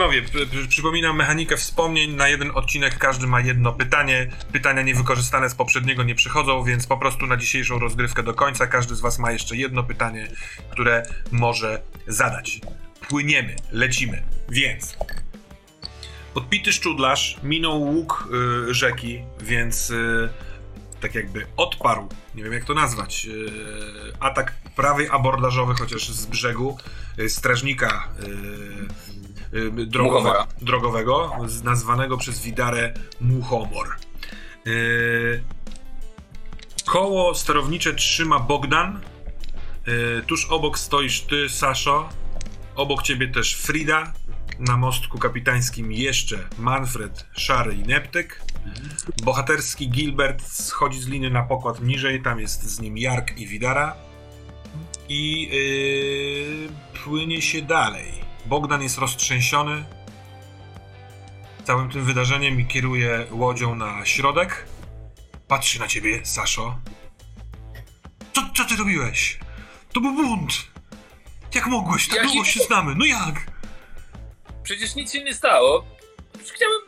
Panowie, p- przypominam mechanikę wspomnień. Na jeden odcinek każdy ma jedno pytanie. Pytania niewykorzystane z poprzedniego nie przychodzą, więc po prostu na dzisiejszą rozgrywkę do końca każdy z Was ma jeszcze jedno pytanie, które może zadać. Płyniemy, lecimy. Więc. Podpity szczudlarz minął łuk y, rzeki, więc y, tak jakby odparł, nie wiem jak to nazwać, y, atak prawie abordażowy, chociaż z brzegu strażnika drogowe, Muchomora. drogowego, nazwanego przez Widarę Muchomor. Y, koło sterownicze trzyma Bogdan. Y, tuż obok stoisz ty, Saszo. Obok ciebie też Frida. Na mostku kapitańskim jeszcze Manfred, Szary i Neptyk. Bohaterski Gilbert schodzi z liny na pokład niżej, tam jest z nim Jark i Widara. I yy, płynie się dalej. Bogdan jest roztrzęsiony całym tym wydarzeniem i kieruje łodzią na środek. Patrzy na ciebie, Saszo. Co, co ty robiłeś? To był bunt! Jak mogłeś? Tak długo się znamy, no jak? Przecież nic się nie stało. Chciałem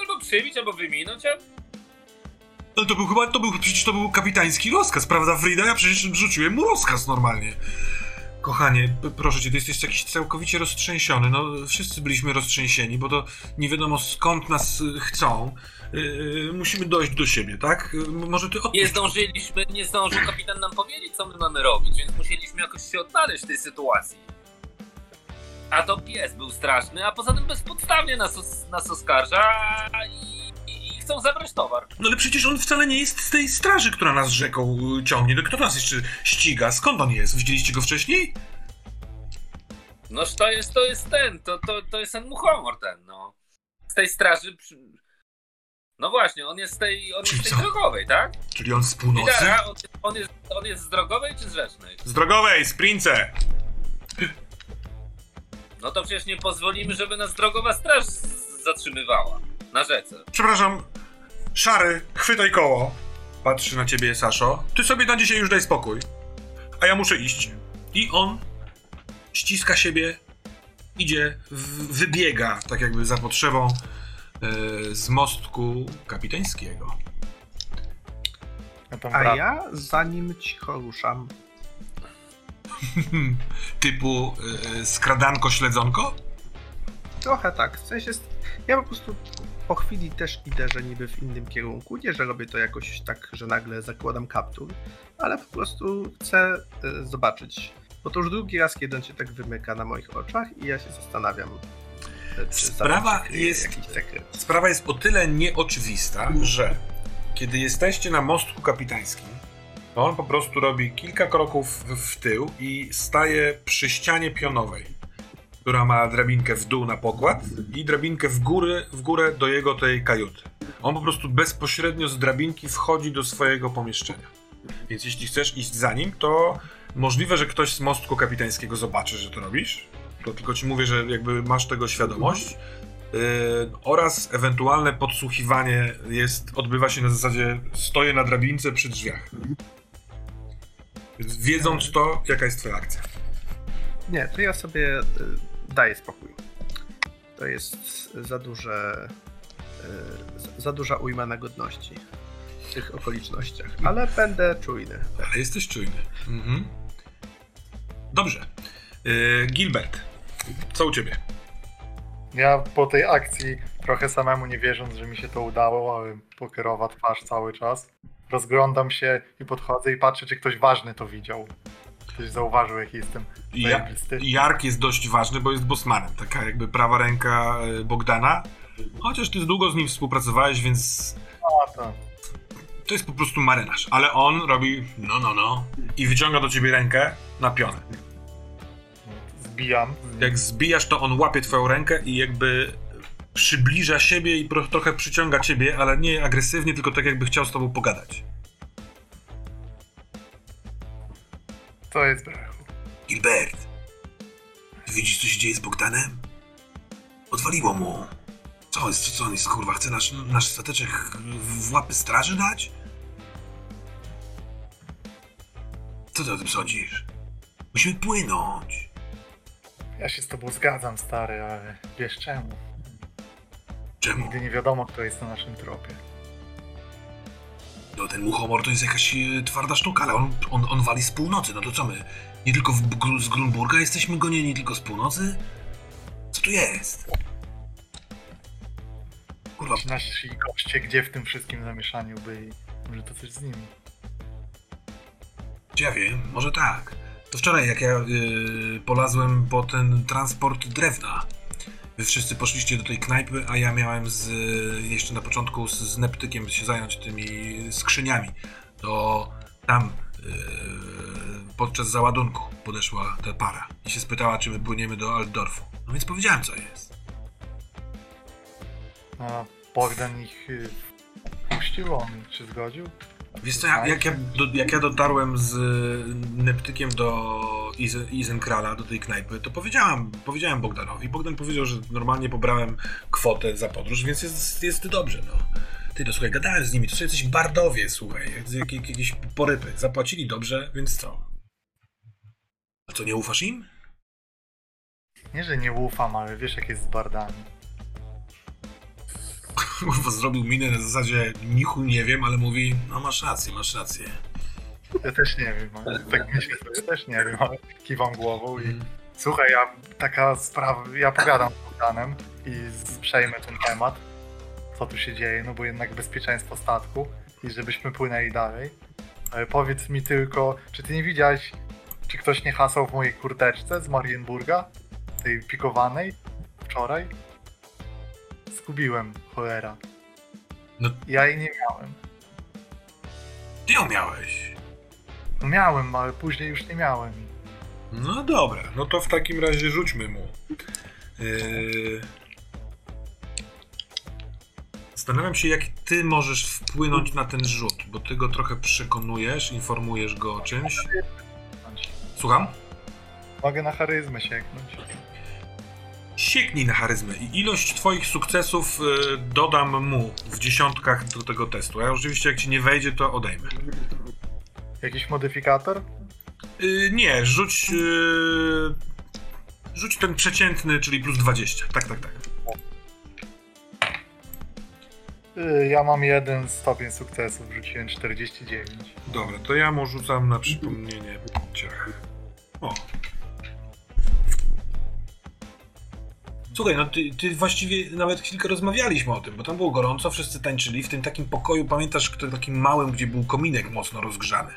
albo przybić, albo wyminąć, a No to był chyba, to był, przecież to był kapitański rozkaz, prawda Frida? Ja przecież rzuciłem mu rozkaz normalnie. Kochanie, proszę cię, ty jesteś jakiś całkowicie roztrzęsiony. No, wszyscy byliśmy roztrzęsieni, bo to nie wiadomo skąd nas y, chcą. Yy, musimy dojść do siebie, tak? Może ty nie odpuść. zdążyliśmy, nie zdążył kapitan nam powiedzieć, co my mamy robić, więc musieliśmy jakoś się odnaleźć w tej sytuacji. A to pies był straszny, a poza tym bezpodstawnie nas, nas oskarża i chcą zabrać towar. No ale przecież on wcale nie jest z tej straży, która nas rzeką y, ciągnie. No kto nas jeszcze ściga? Skąd on jest? Widzieliście go wcześniej? Noż to jest, to jest ten, to, to, to jest ten muchomor ten, no. Z tej straży... Przy... No właśnie, on jest z tej, on jest Czyli z tej co? drogowej, tak? Czyli on z północy? Widara, on, on, jest, on jest z drogowej czy z rzecznej? Z drogowej, z Prince! No to przecież nie pozwolimy, żeby nas drogowa straż z- zatrzymywała na rzece. Przepraszam, szary, chwytaj koło. Patrzy na ciebie, Saszo. Ty sobie na dzisiaj już daj spokój. A ja muszę iść. I on ściska siebie, idzie, w, wybiega, tak jakby za potrzebą, e, z mostku kapitańskiego. Ja tam A ja zanim cicho ruszam. Typu e, skradanko, śledzonko? Trochę tak. W sensie, jest- ja po prostu po chwili też idę, że niby w innym kierunku. Nie, że robię to jakoś tak, że nagle zakładam kaptur, ale po prostu chcę y, zobaczyć. Bo to już drugi raz, kiedy on się tak wymyka na moich oczach i ja się zastanawiam, y, czy Sprawa jest-. Sprawa jest o tyle nieoczywista, że kiedy jesteście na mostku kapitańskim, to on po prostu robi kilka kroków w tył i staje przy ścianie pionowej, która ma drabinkę w dół na pokład i drabinkę w, góry, w górę do jego tej kajuty. On po prostu bezpośrednio z drabinki wchodzi do swojego pomieszczenia. Więc jeśli chcesz iść za nim, to możliwe, że ktoś z mostku kapitańskiego zobaczy, że to robisz. To tylko ci mówię, że jakby masz tego świadomość. Yy, oraz ewentualne podsłuchiwanie jest, odbywa się na zasadzie stoję na drabince przy drzwiach. Więc wiedząc to, jaka jest twoja akcja? Nie, to ja sobie daję spokój. To jest za duże. y, za- duża ujma na godności w tych okolicznościach. Ale będę czujny. Ale jesteś czujny. Mhm. Dobrze. Yy, Gilbert, co u ciebie? Ja po tej akcji, trochę samemu nie wierząc, że mi się to udało, ale pokerowa twarz cały czas, rozglądam się i podchodzę i patrzę, czy ktoś ważny to widział. Ktoś zauważył, jaki jestem Ja, zajebisty. Jark jest dość ważny, bo jest bosmanem. Taka jakby prawa ręka yy, Bogdana. Chociaż ty długo z nim współpracowałeś, więc A, to. to jest po prostu marynarz. Ale on robi no, no, no i wyciąga do ciebie rękę na pionę. Zbijam. Jak zbijasz, to on łapie twoją rękę i jakby przybliża siebie i trochę przyciąga ciebie, ale nie agresywnie, tylko tak jakby chciał z tobą pogadać. To jest brechu. Gilbert, ty widzisz, co się dzieje z Bogdanem? Odwaliło mu. Co jest, co, co on jest, kurwa, chce nasz, nasz stateczek w łapy straży dać? Co ty o tym sądzisz? Musimy płynąć. Ja się z tobą zgadzam, stary, ale wiesz czemu? Czemu? Nigdy nie wiadomo, kto jest na naszym tropie. No ten muchomor to jest jakaś e, twarda sztuka, ale on, on, on wali z północy. No to co my? Nie tylko w, z Grunburga jesteśmy gonieni, tylko z północy? Co tu jest? Kurwa, nasi goście, gdzie w tym wszystkim zamieszaniu byli? Może to coś z nimi? ja wiem, może tak. To wczoraj, jak ja y, polazłem po ten transport drewna. Wy wszyscy poszliście do tej knajpy, a ja miałem z, jeszcze na początku z, z Neptykiem się zająć tymi skrzyniami. To tam y, podczas załadunku podeszła ta para i się spytała, czy my płyniemy do Altdorfu. No więc powiedziałem, co jest. A Bogdan ich y, puścił, on się zgodził? Wiesz co, jak, jak, ja, do, jak ja dotarłem z Neptykiem do Ize- Izenkrala, do tej knajpy, to powiedziałam, powiedziałem Bogdanowi. Bogdan powiedział, że normalnie pobrałem kwotę za podróż, więc jest, jest dobrze, no. Ty, to słuchaj, gadałem z nimi, to są jacyś bardowie, słuchaj, jak, jak, jakieś porypy. Zapłacili dobrze, więc co? A co, nie ufasz im? Nie, że nie ufam, ale wiesz jak jest z bardami. Kurwa, zrobił minę na zasadzie, nichu nie wiem, ale mówi, no masz rację, masz rację. Ja też nie wiem, ale tak myślę sobie, też nie wiem, ale kiwam głową i słuchaj, ja taka sprawa, ja pogadam z Bogdanem i przejmę ten temat, co tu się dzieje, no bo jednak bezpieczeństwo statku i żebyśmy płynęli dalej. Ale powiedz mi tylko, czy ty nie widziałeś, czy ktoś nie hasał w mojej kurteczce z Marienburga, tej pikowanej, wczoraj? Zgubiłem, cholera. No. Ja jej nie miałem. Ty ją miałeś. No miałem, ale później już nie miałem. No dobra, no to w takim razie rzućmy mu. Yy... Zastanawiam się, jak ty możesz wpłynąć na ten rzut, bo ty go trochę przekonujesz, informujesz go o czymś. Słucham? Mogę na charyzmę sięgnąć. Sieknij na charyzmę i ilość twoich sukcesów yy, dodam mu w dziesiątkach do tego testu. A oczywiście jak ci nie wejdzie, to odejmę. Jakiś modyfikator? Yy, nie, rzuć... Yy... Rzuć ten przeciętny, czyli plus 20. Tak, tak, tak. Yy, Ja mam jeden stopień sukcesu, wrzuciłem 49. Dobra, to ja mu rzucam na przypomnienie ciach. O. Słuchaj, no ty, ty właściwie nawet chwilkę rozmawialiśmy o tym, bo tam było gorąco, wszyscy tańczyli w tym takim pokoju, pamiętasz, kto- takim małym, gdzie był kominek mocno rozgrzany.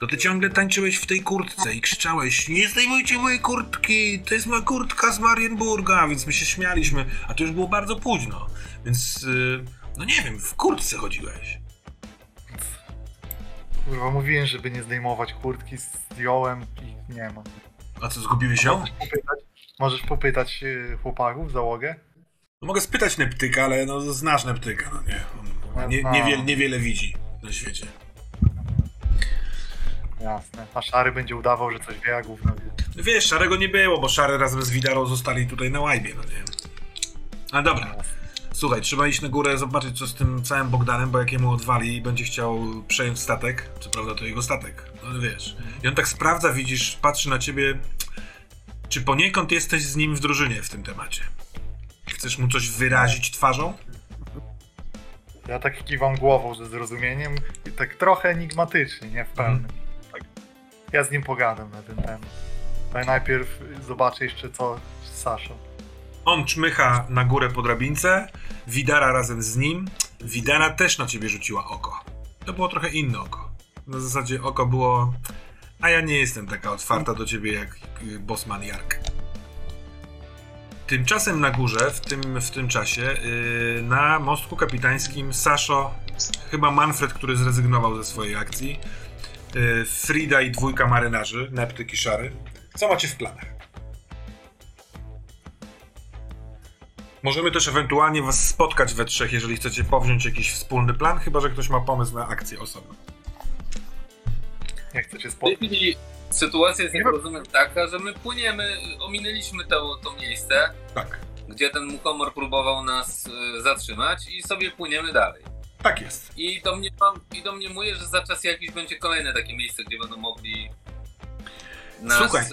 To ty ciągle tańczyłeś w tej kurtce i krzyczałeś, nie zdejmujcie mojej kurtki, to jest moja kurtka z Marienburga, więc my się śmialiśmy, a to już było bardzo późno, więc, yy, no nie wiem, w kurtce chodziłeś. Kurwa, mówiłem, żeby nie zdejmować kurtki, zdjąłem i nie ma. A co, zgubiłeś ją? Możesz popytać, yy, chłopaków, załogę? No mogę spytać Neptyka, ale no znasz Neptyka, no nie? On nie, niewiele, niewiele widzi na świecie. Jasne. A Szary będzie udawał, że coś wie, a gówno wie. No Wiesz, Szarego nie było, bo Szary razem z Widarą zostali tutaj na łajbie, no nie? A dobra, słuchaj, trzeba iść na górę, zobaczyć co z tym całym Bogdanem, bo jak jemu odwali i będzie chciał przejąć statek, co prawda to jego statek, no ale wiesz. I on tak sprawdza, widzisz, patrzy na ciebie, czy poniekąd jesteś z nim w drużynie w tym temacie. Chcesz mu coś wyrazić twarzą? Ja tak kiwam głową ze zrozumieniem i tak trochę enigmatycznie, nie w pełnym. Tak. Ja z nim pogadam na ten temat. Ale najpierw zobaczę jeszcze co z Saszą. On czmycha na górę po drabince, Widara razem z nim. Widara też na ciebie rzuciła oko. To było trochę inne oko. Na zasadzie oko było. A ja nie jestem taka otwarta do ciebie jak Bosman Jark. Tymczasem na górze, w tym, w tym czasie, yy, na mostku kapitańskim Saszo, chyba Manfred, który zrezygnował ze swojej akcji, yy, Frida i dwójka marynarzy, Neptyk i Szary. Co macie w planach? Możemy też ewentualnie was spotkać we trzech, jeżeli chcecie powziąć jakiś wspólny plan, chyba że ktoś ma pomysł na akcję osobną. Nie chcę cię W tej spotkać. chwili sytuacja jest, jak rozumiem, taka, że my płyniemy, ominęliśmy to, to miejsce, Tak, gdzie ten muchomor próbował nas y, zatrzymać i sobie płyniemy dalej. tak jest. I to mnie mam, i domniemuję, że za czas jakiś będzie kolejne takie miejsce, gdzie będą mogli nas Słuchaj.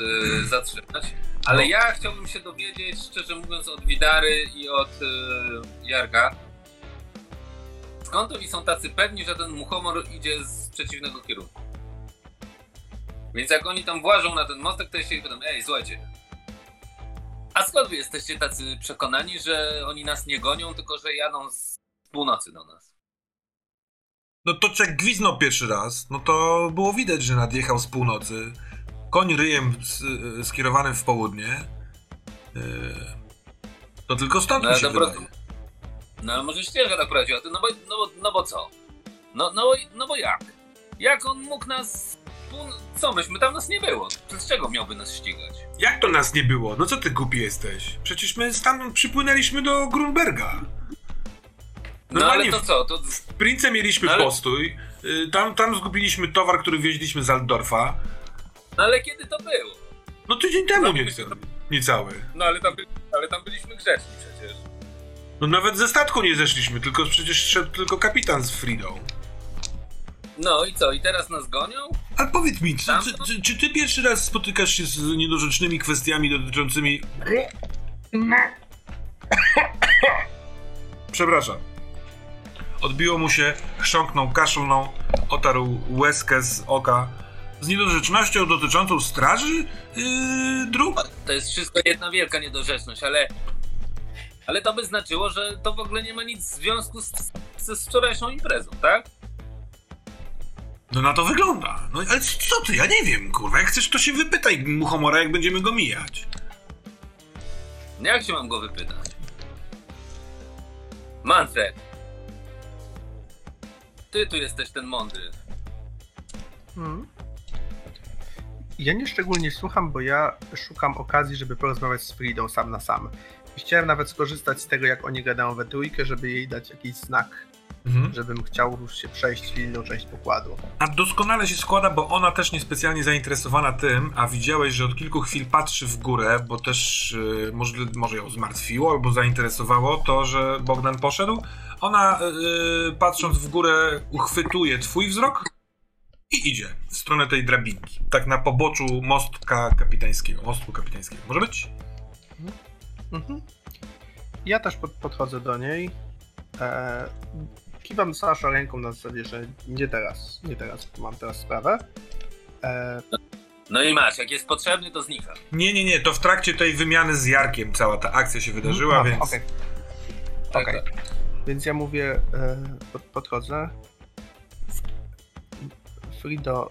y, zatrzymać. Ale ja chciałbym się dowiedzieć, szczerze mówiąc, od Widary i od e, Jarga, skąd oni są tacy pewni, że ten muchomor idzie z przeciwnego kierunku. Więc jak oni tam włażą na ten mostek, to ja się ich pytam, ej, słuchajcie, a skąd wy jesteście tacy przekonani, że oni nas nie gonią, tylko że jadą z północy do nas? No to jak gwiznął pierwszy raz, no to było widać, że nadjechał z północy. Koń ryjem y, skierowanym w południe. Yy, To tylko stąd No mi się wydaje. prostu- No ale może ścieżka tak prowadziła, no bo, no, no bo co? No, no, no bo jak? Jak on mógł nas... Co, myśmy tam nas nie było. Z czego miałby nas ścigać? Jak to nas nie było? No co ty głupi jesteś? Przecież my stamtąd przypłynęliśmy do Grunberga. No ale to co? To, W Prince mieliśmy No ale- postój. y, Tam, tam zgubiliśmy towar, który wieźliśmy z Altdorfa. no ale kiedy to było? No tydzień temu No, nie, to- niecały. No ale tam, ale tam byliśmy grzeczni przecież. No nawet ze statku nie zeszliśmy, tylko przecież szedł tylko kapitan z Fridą. No i co? I teraz nas gonią? Ale powiedz mi, czy, czy, czy, czy ty pierwszy raz spotykasz się z niedorzecznymi kwestiami dotyczącymi... Przepraszam. Odbiło mu się, chrząknął, kaszlnął, otarł łezkę z oka. Z niedorzecznością dotyczącą straży yy, dróg? To jest wszystko jedna wielka niedorzeczność, ale... Ale to by znaczyło, że to w ogóle nie ma nic w związku z, z, z wczorajszą imprezą, tak? No na to wygląda. No ale co ty, ja nie wiem, kurwa. Jak chcesz, to się wypytaj Muchomora, jak będziemy go mijać. No Jak się mam go wypytać? Manfred! Ty tu jesteś ten mądry. Hmm. Ja nie szczególnie słucham, bo ja szukam okazji, żeby porozmawiać z Fridą sam na sam. I chciałem nawet skorzystać z tego, jak oni gadają we trójkę, żeby jej dać jakiś znak, Mhm. żebym chciał już się przejść w inną część pokładu. A doskonale się składa, bo ona też niespecjalnie zainteresowana tym, a widziałeś, że od kilku chwil patrzy w górę, bo też yy, może, może ją zmartwiło albo zainteresowało to, że Bogdan poszedł. Ona yy, patrząc w górę uchwytuje twój wzrok i idzie w stronę tej drabinki. Tak na poboczu mostka kapitańskiego, mostku kapitańskiego. Może być? Mhm. Ja też pod, podchodzę do niej. E, kiwam Sasza ręką na zasadzie, że nie teraz, nie teraz, mam teraz sprawę. E, No i masz, jak jest potrzebny, to znika. Nie, nie, nie, to w trakcie tej wymiany z Jarkiem cała ta akcja się wydarzyła, a, więc... Okej, Tak, Okej. tak. więc ja mówię, e, pod, podchodzę. Frido.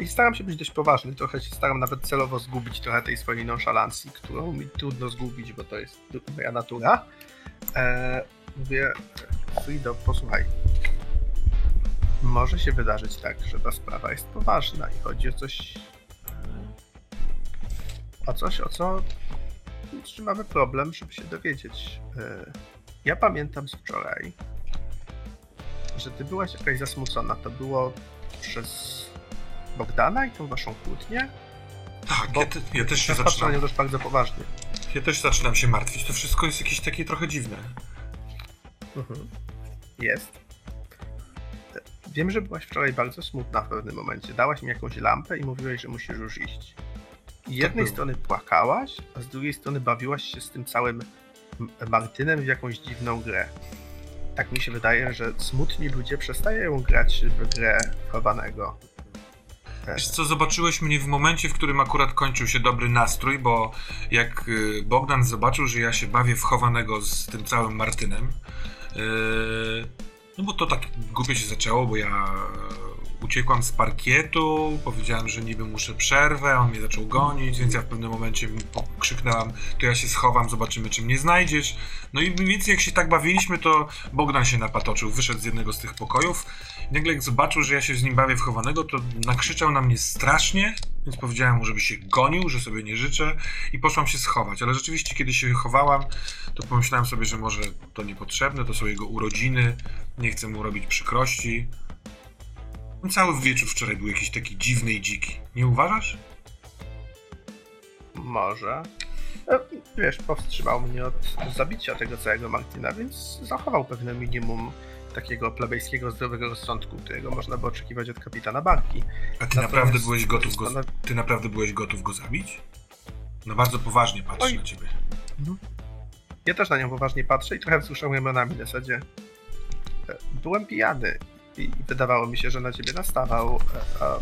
e, I staram się być dość poważny, trochę się staram nawet celowo zgubić trochę tej swojej nonszalancji, którą mi trudno zgubić, bo to jest moja natura. E, mówię, Frido, posłuchaj. Może się wydarzyć tak, że ta sprawa jest poważna i chodzi o coś. O coś, o co z czym mamy problem, żeby się dowiedzieć. E, Ja pamiętam z wczoraj, że ty byłaś jakaś zasmucona. To było przez Bogdana i tą waszą kłótnię? Tak, Bo- ja, te, ja też się zaczynam... też bardzo poważnie. Ja też zaczynam się martwić. To wszystko jest jakieś takie trochę dziwne. Mhm. Jest. Wiem, że byłaś wczoraj bardzo smutna w pewnym momencie. Dałaś mi jakąś lampę i mówiłeś, że musisz już iść. I jednej strony płakałaś, a z drugiej strony bawiłaś się z tym całym Martynem w jakąś dziwną grę. Tak mi się wydaje, że smutni ludzie przestają grać w grę chowanego. E, Wiesz co, zobaczyłeś mnie w momencie, w którym akurat kończył się dobry nastrój, bo jak y, Bogdan zobaczył, że ja się bawię w chowanego z tym całym Martynem, no bo to tak głupio się zaczęło, bo ja uciekłam z parkietu, powiedziałem, że niby muszę przerwę, on mnie zaczął gonić, więc ja w pewnym momencie krzyknęłam, to ja się schowam, zobaczymy, czy mnie znajdziesz. No i więc jak się tak bawiliśmy, to Bogdan się napatoczył, wyszedł z jednego z tych pokojów, Nagle jak zobaczył, że ja się z nim bawię w chowanego, to nakrzyczał na mnie strasznie, więc powiedziałem mu, żeby się gonił, że sobie nie życzę i poszłam się schować. Ale rzeczywiście, kiedy się chowałam, to pomyślałem sobie, że może to niepotrzebne, to są jego urodziny, nie chcę mu robić przykrości. Cały wieczór wczoraj był jakiś taki dziwny i dziki. Nie uważasz? Może. E, Wiesz, powstrzymał mnie od zabicia tego całego Martina, więc zachował pewne minimum takiego plebejskiego zdrowego rozsądku, którego można by oczekiwać od kapitana Barki. A ty Natomiast naprawdę byłeś gotów go, ty naprawdę byłeś gotów go zabić? No bardzo poważnie patrzę Oj. na ciebie. Ja też na nią poważnie patrzę i trochę wzruszam ramionami w zasadzie. e, Byłem pijany i wydawało mi się, że na ciebie nastawał. e, a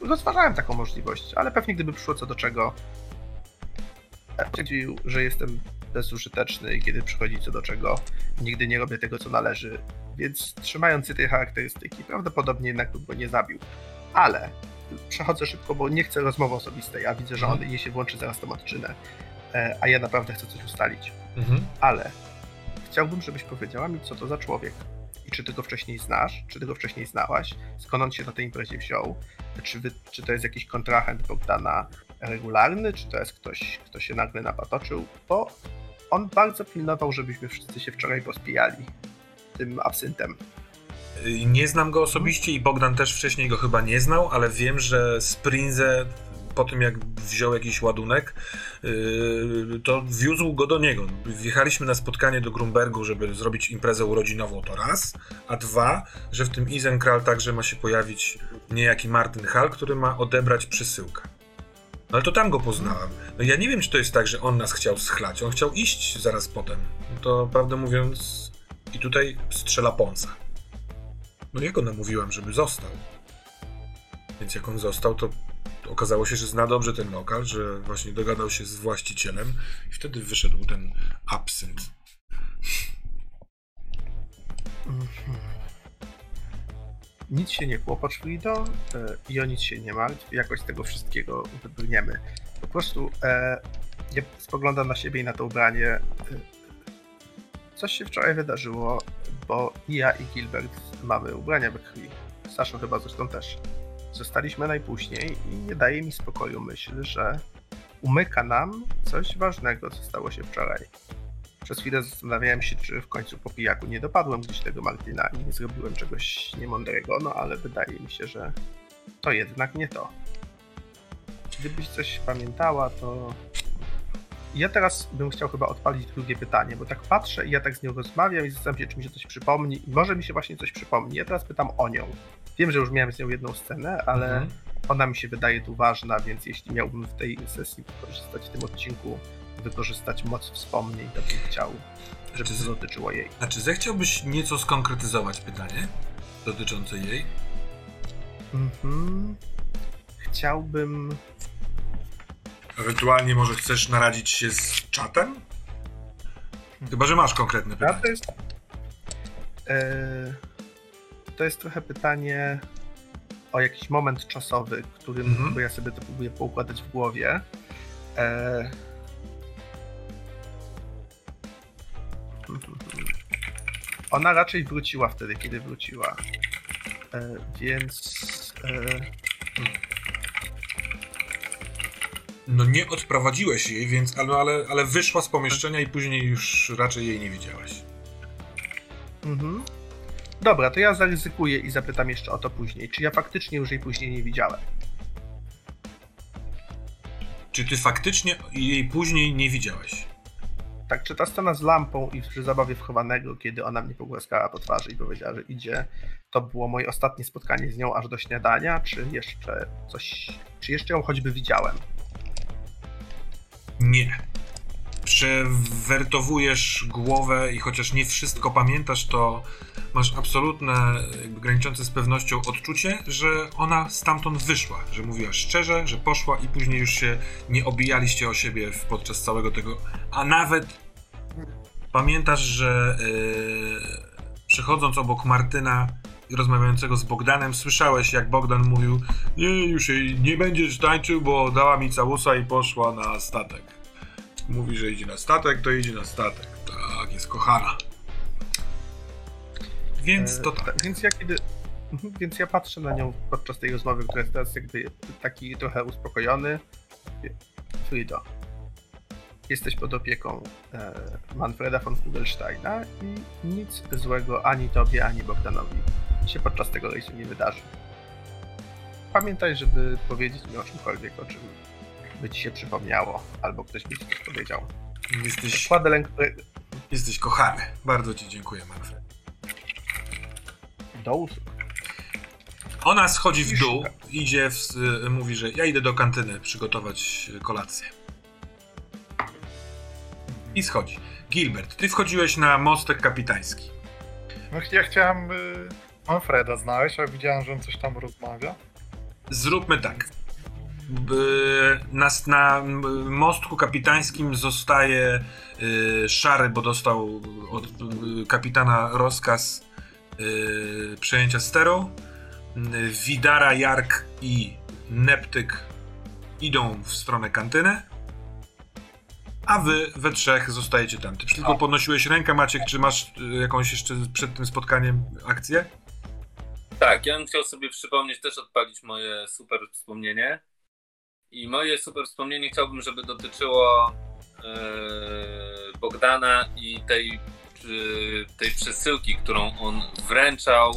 Rozważałem taką możliwość, ale pewnie gdyby przyszło co do czego, e, stwierdził, że jestem bezużyteczny i kiedy przychodzi co do czego, nigdy nie robię tego, co należy. Więc trzymając się tej charakterystyki, prawdopodobnie jednak bym go nie zabił. Ale przechodzę szybko, bo nie chcę rozmowy osobistej, a widzę, że on jej się włączy zaraz tą odczynę. E, a ja naprawdę chcę coś ustalić. Mhm. Ale chciałbym, żebyś powiedziała mi, co to za człowiek. I czy ty go wcześniej znasz, czy ty go wcześniej znałaś, skąd on się na tej imprezie wziął, czy, wy, czy to jest jakiś kontrahent Bogdana regularny, czy to jest ktoś, kto się nagle napatoczył, bo on bardzo pilnował, żebyśmy wszyscy się wczoraj pospijali tym absyntem. Nie znam go osobiście i Bogdan też wcześniej go chyba nie znał, ale wiem, że Sprinze po tym jak wziął jakiś ładunek, yy, to wiózł go do niego. Wjechaliśmy na spotkanie do Grunbergu, żeby zrobić imprezę urodzinową, to raz, a dwa, że w tym Isenkral także ma się pojawić niejaki Martin Hall, który ma odebrać przesyłkę. No ale to tam go poznałem. No ja nie wiem, czy to jest tak, że on nas chciał schlać. On chciał iść zaraz potem. No to prawdę mówiąc, i tutaj strzela Ponsa. No ja go namówiłem, żeby został. Więc jak on został, to okazało się, że zna dobrze ten lokal, że właśnie dogadał się z właścicielem i wtedy wyszedł ten absynt. Mhm. Nic się nie kłopocz, Frido, e, i o nic się nie martw, jakoś tego wszystkiego wybrniemy. Po prostu e, ja spoglądam na siebie i na to ubranie. E, coś się wczoraj wydarzyło, bo ja i Gilbert mamy ubrania we krwi. Sasza chyba zresztą też. Zostaliśmy najpóźniej i nie daje mi spokoju myśl, że umyka nam coś ważnego, co stało się wczoraj. Przez chwilę zastanawiałem się, czy w końcu po pijaku nie dopadłem gdzieś tego Martina i nie zrobiłem czegoś niemądrego, no ale wydaje mi się, że to jednak nie to. Gdybyś coś pamiętała, to. Ja teraz bym chciał chyba odpalić drugie pytanie, bo tak patrzę i ja tak z nią rozmawiam i zastanawiam się, czy mi się coś przypomni. I może mi się właśnie coś przypomni. Ja teraz pytam o nią. Wiem, że już miałem z nią jedną scenę, ale Mhm. ona mi się wydaje tu ważna, więc jeśli miałbym w tej sesji wykorzystać w tym odcinku, wykorzystać moc wspomnień, to bym chciał, żeby to dotyczyło jej. Znaczy, zechciałbyś nieco skonkretyzować pytanie dotyczące jej? Mhm. Chciałbym. Ewentualnie może chcesz naradzić się z czatem? Chyba, że masz konkretne A pytanie. to jest. E, to jest trochę pytanie o jakiś moment czasowy, którym Mhm. bo ja sobie to próbuję poukładać w głowie. E, ona raczej wróciła wtedy, kiedy wróciła. E, więc. E, No nie odprowadziłeś jej, więc ale, ale, ale wyszła z pomieszczenia i później już raczej jej nie widziałeś. Mhm. Dobra, to ja zaryzykuję i zapytam jeszcze o to później. Czy ja faktycznie już jej później nie widziałem? Czy ty faktycznie jej później nie widziałeś? Tak, czy ta scena z lampą i przy zabawie wchowanego, kiedy ona mnie pogłaskała po twarzy i powiedziała, że idzie, to było moje ostatnie spotkanie z nią aż do śniadania, czy jeszcze coś, czy jeszcze ją choćby widziałem? Nie. Przewertowujesz głowę i chociaż nie wszystko pamiętasz, to masz absolutne, jakby graniczące z pewnością odczucie, że ona stamtąd wyszła, że mówiła szczerze, że poszła i później już się nie obijaliście o siebie podczas całego tego, a nawet pamiętasz, że yy, przechodząc obok Martyna rozmawiającego z Bogdanem, słyszałeś jak Bogdan mówił nie, już jej nie będziesz tańczył, bo dała mi całusa i poszła na statek. Mówi, że idzie na statek, to idzie na statek. Tak, jest kochana. Więc to E, tak. ta- Więc ja kiedy. Mhm, Więc ja patrzę na nią podczas tej rozmowy, która jest teraz jakby taki trochę uspokojony. Frido, jesteś pod opieką e, Manfreda von Kugelsteina i nic złego ani tobie, ani Bogdanowi się podczas tego rejsu nie wydarzy. Pamiętaj, żeby powiedzieć mi o czymkolwiek, o czym by ci się przypomniało, albo ktoś mi coś powiedział. Jesteś, Kładę, lęk, Jesteś kochany. Bardzo ci dziękuję, Manfred. Do usług. Ona schodzi w dół, idzie, w, y, mówi, że ja idę do kantyny przygotować y, kolację. I schodzi. Gilbert, ty wchodziłeś na mostek kapitański. No ja chciałem y, Manfreda znaleźć, ale widziałem, że on coś tam rozmawia. Zróbmy tak. Na, na mostku kapitańskim zostaje y, szary, bo dostał od y, kapitana rozkaz y, przejęcia steru. Widara, Jark i Neptyk idą w stronę kantyny. A wy we trzech zostajecie tam. Ty tylko podnosiłeś rękę, Maciek, czy masz jakąś jeszcze przed tym spotkaniem akcję? Tak, ja bym chciał sobie przypomnieć, też odpalić moje super wspomnienie. I moje super wspomnienie chciałbym, żeby dotyczyło e, Bogdana i tej, czy, tej przesyłki, którą on wręczał e,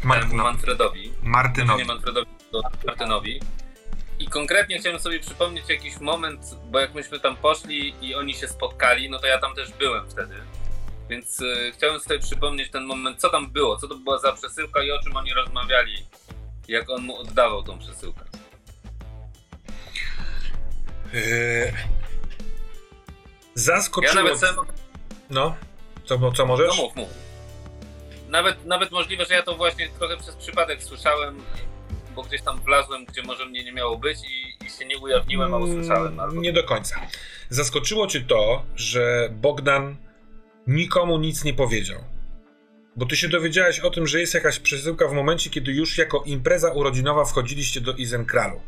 temu Martyno- Manfredowi. Martynowi. Nie Manfredowi, Martynowi. I konkretnie chciałem sobie przypomnieć jakiś moment, bo jak myśmy tam poszli i oni się spotkali, no to ja tam też byłem wtedy. Więc y, chciałem sobie przypomnieć ten moment, co tam było, co to była za przesyłka i o czym oni rozmawiali, jak on mu oddawał tą przesyłkę. Yy... Ja Zaskoczyło... nawet sam, No, co, co możesz? no mów, mów. Nawet, nawet możliwe, że ja to właśnie trochę przez przypadek słyszałem, bo gdzieś tam wlazłem, gdzie może mnie nie miało być i, i się nie ujawniłem, a usłyszałem. Albo... Mm, Nie do końca. Zaskoczyło cię to, że Bogdan nikomu nic nie powiedział. Bo ty się dowiedziałeś o tym, że jest jakaś przesyłka w momencie, kiedy już jako impreza urodzinowa wchodziliście do Izenkralu.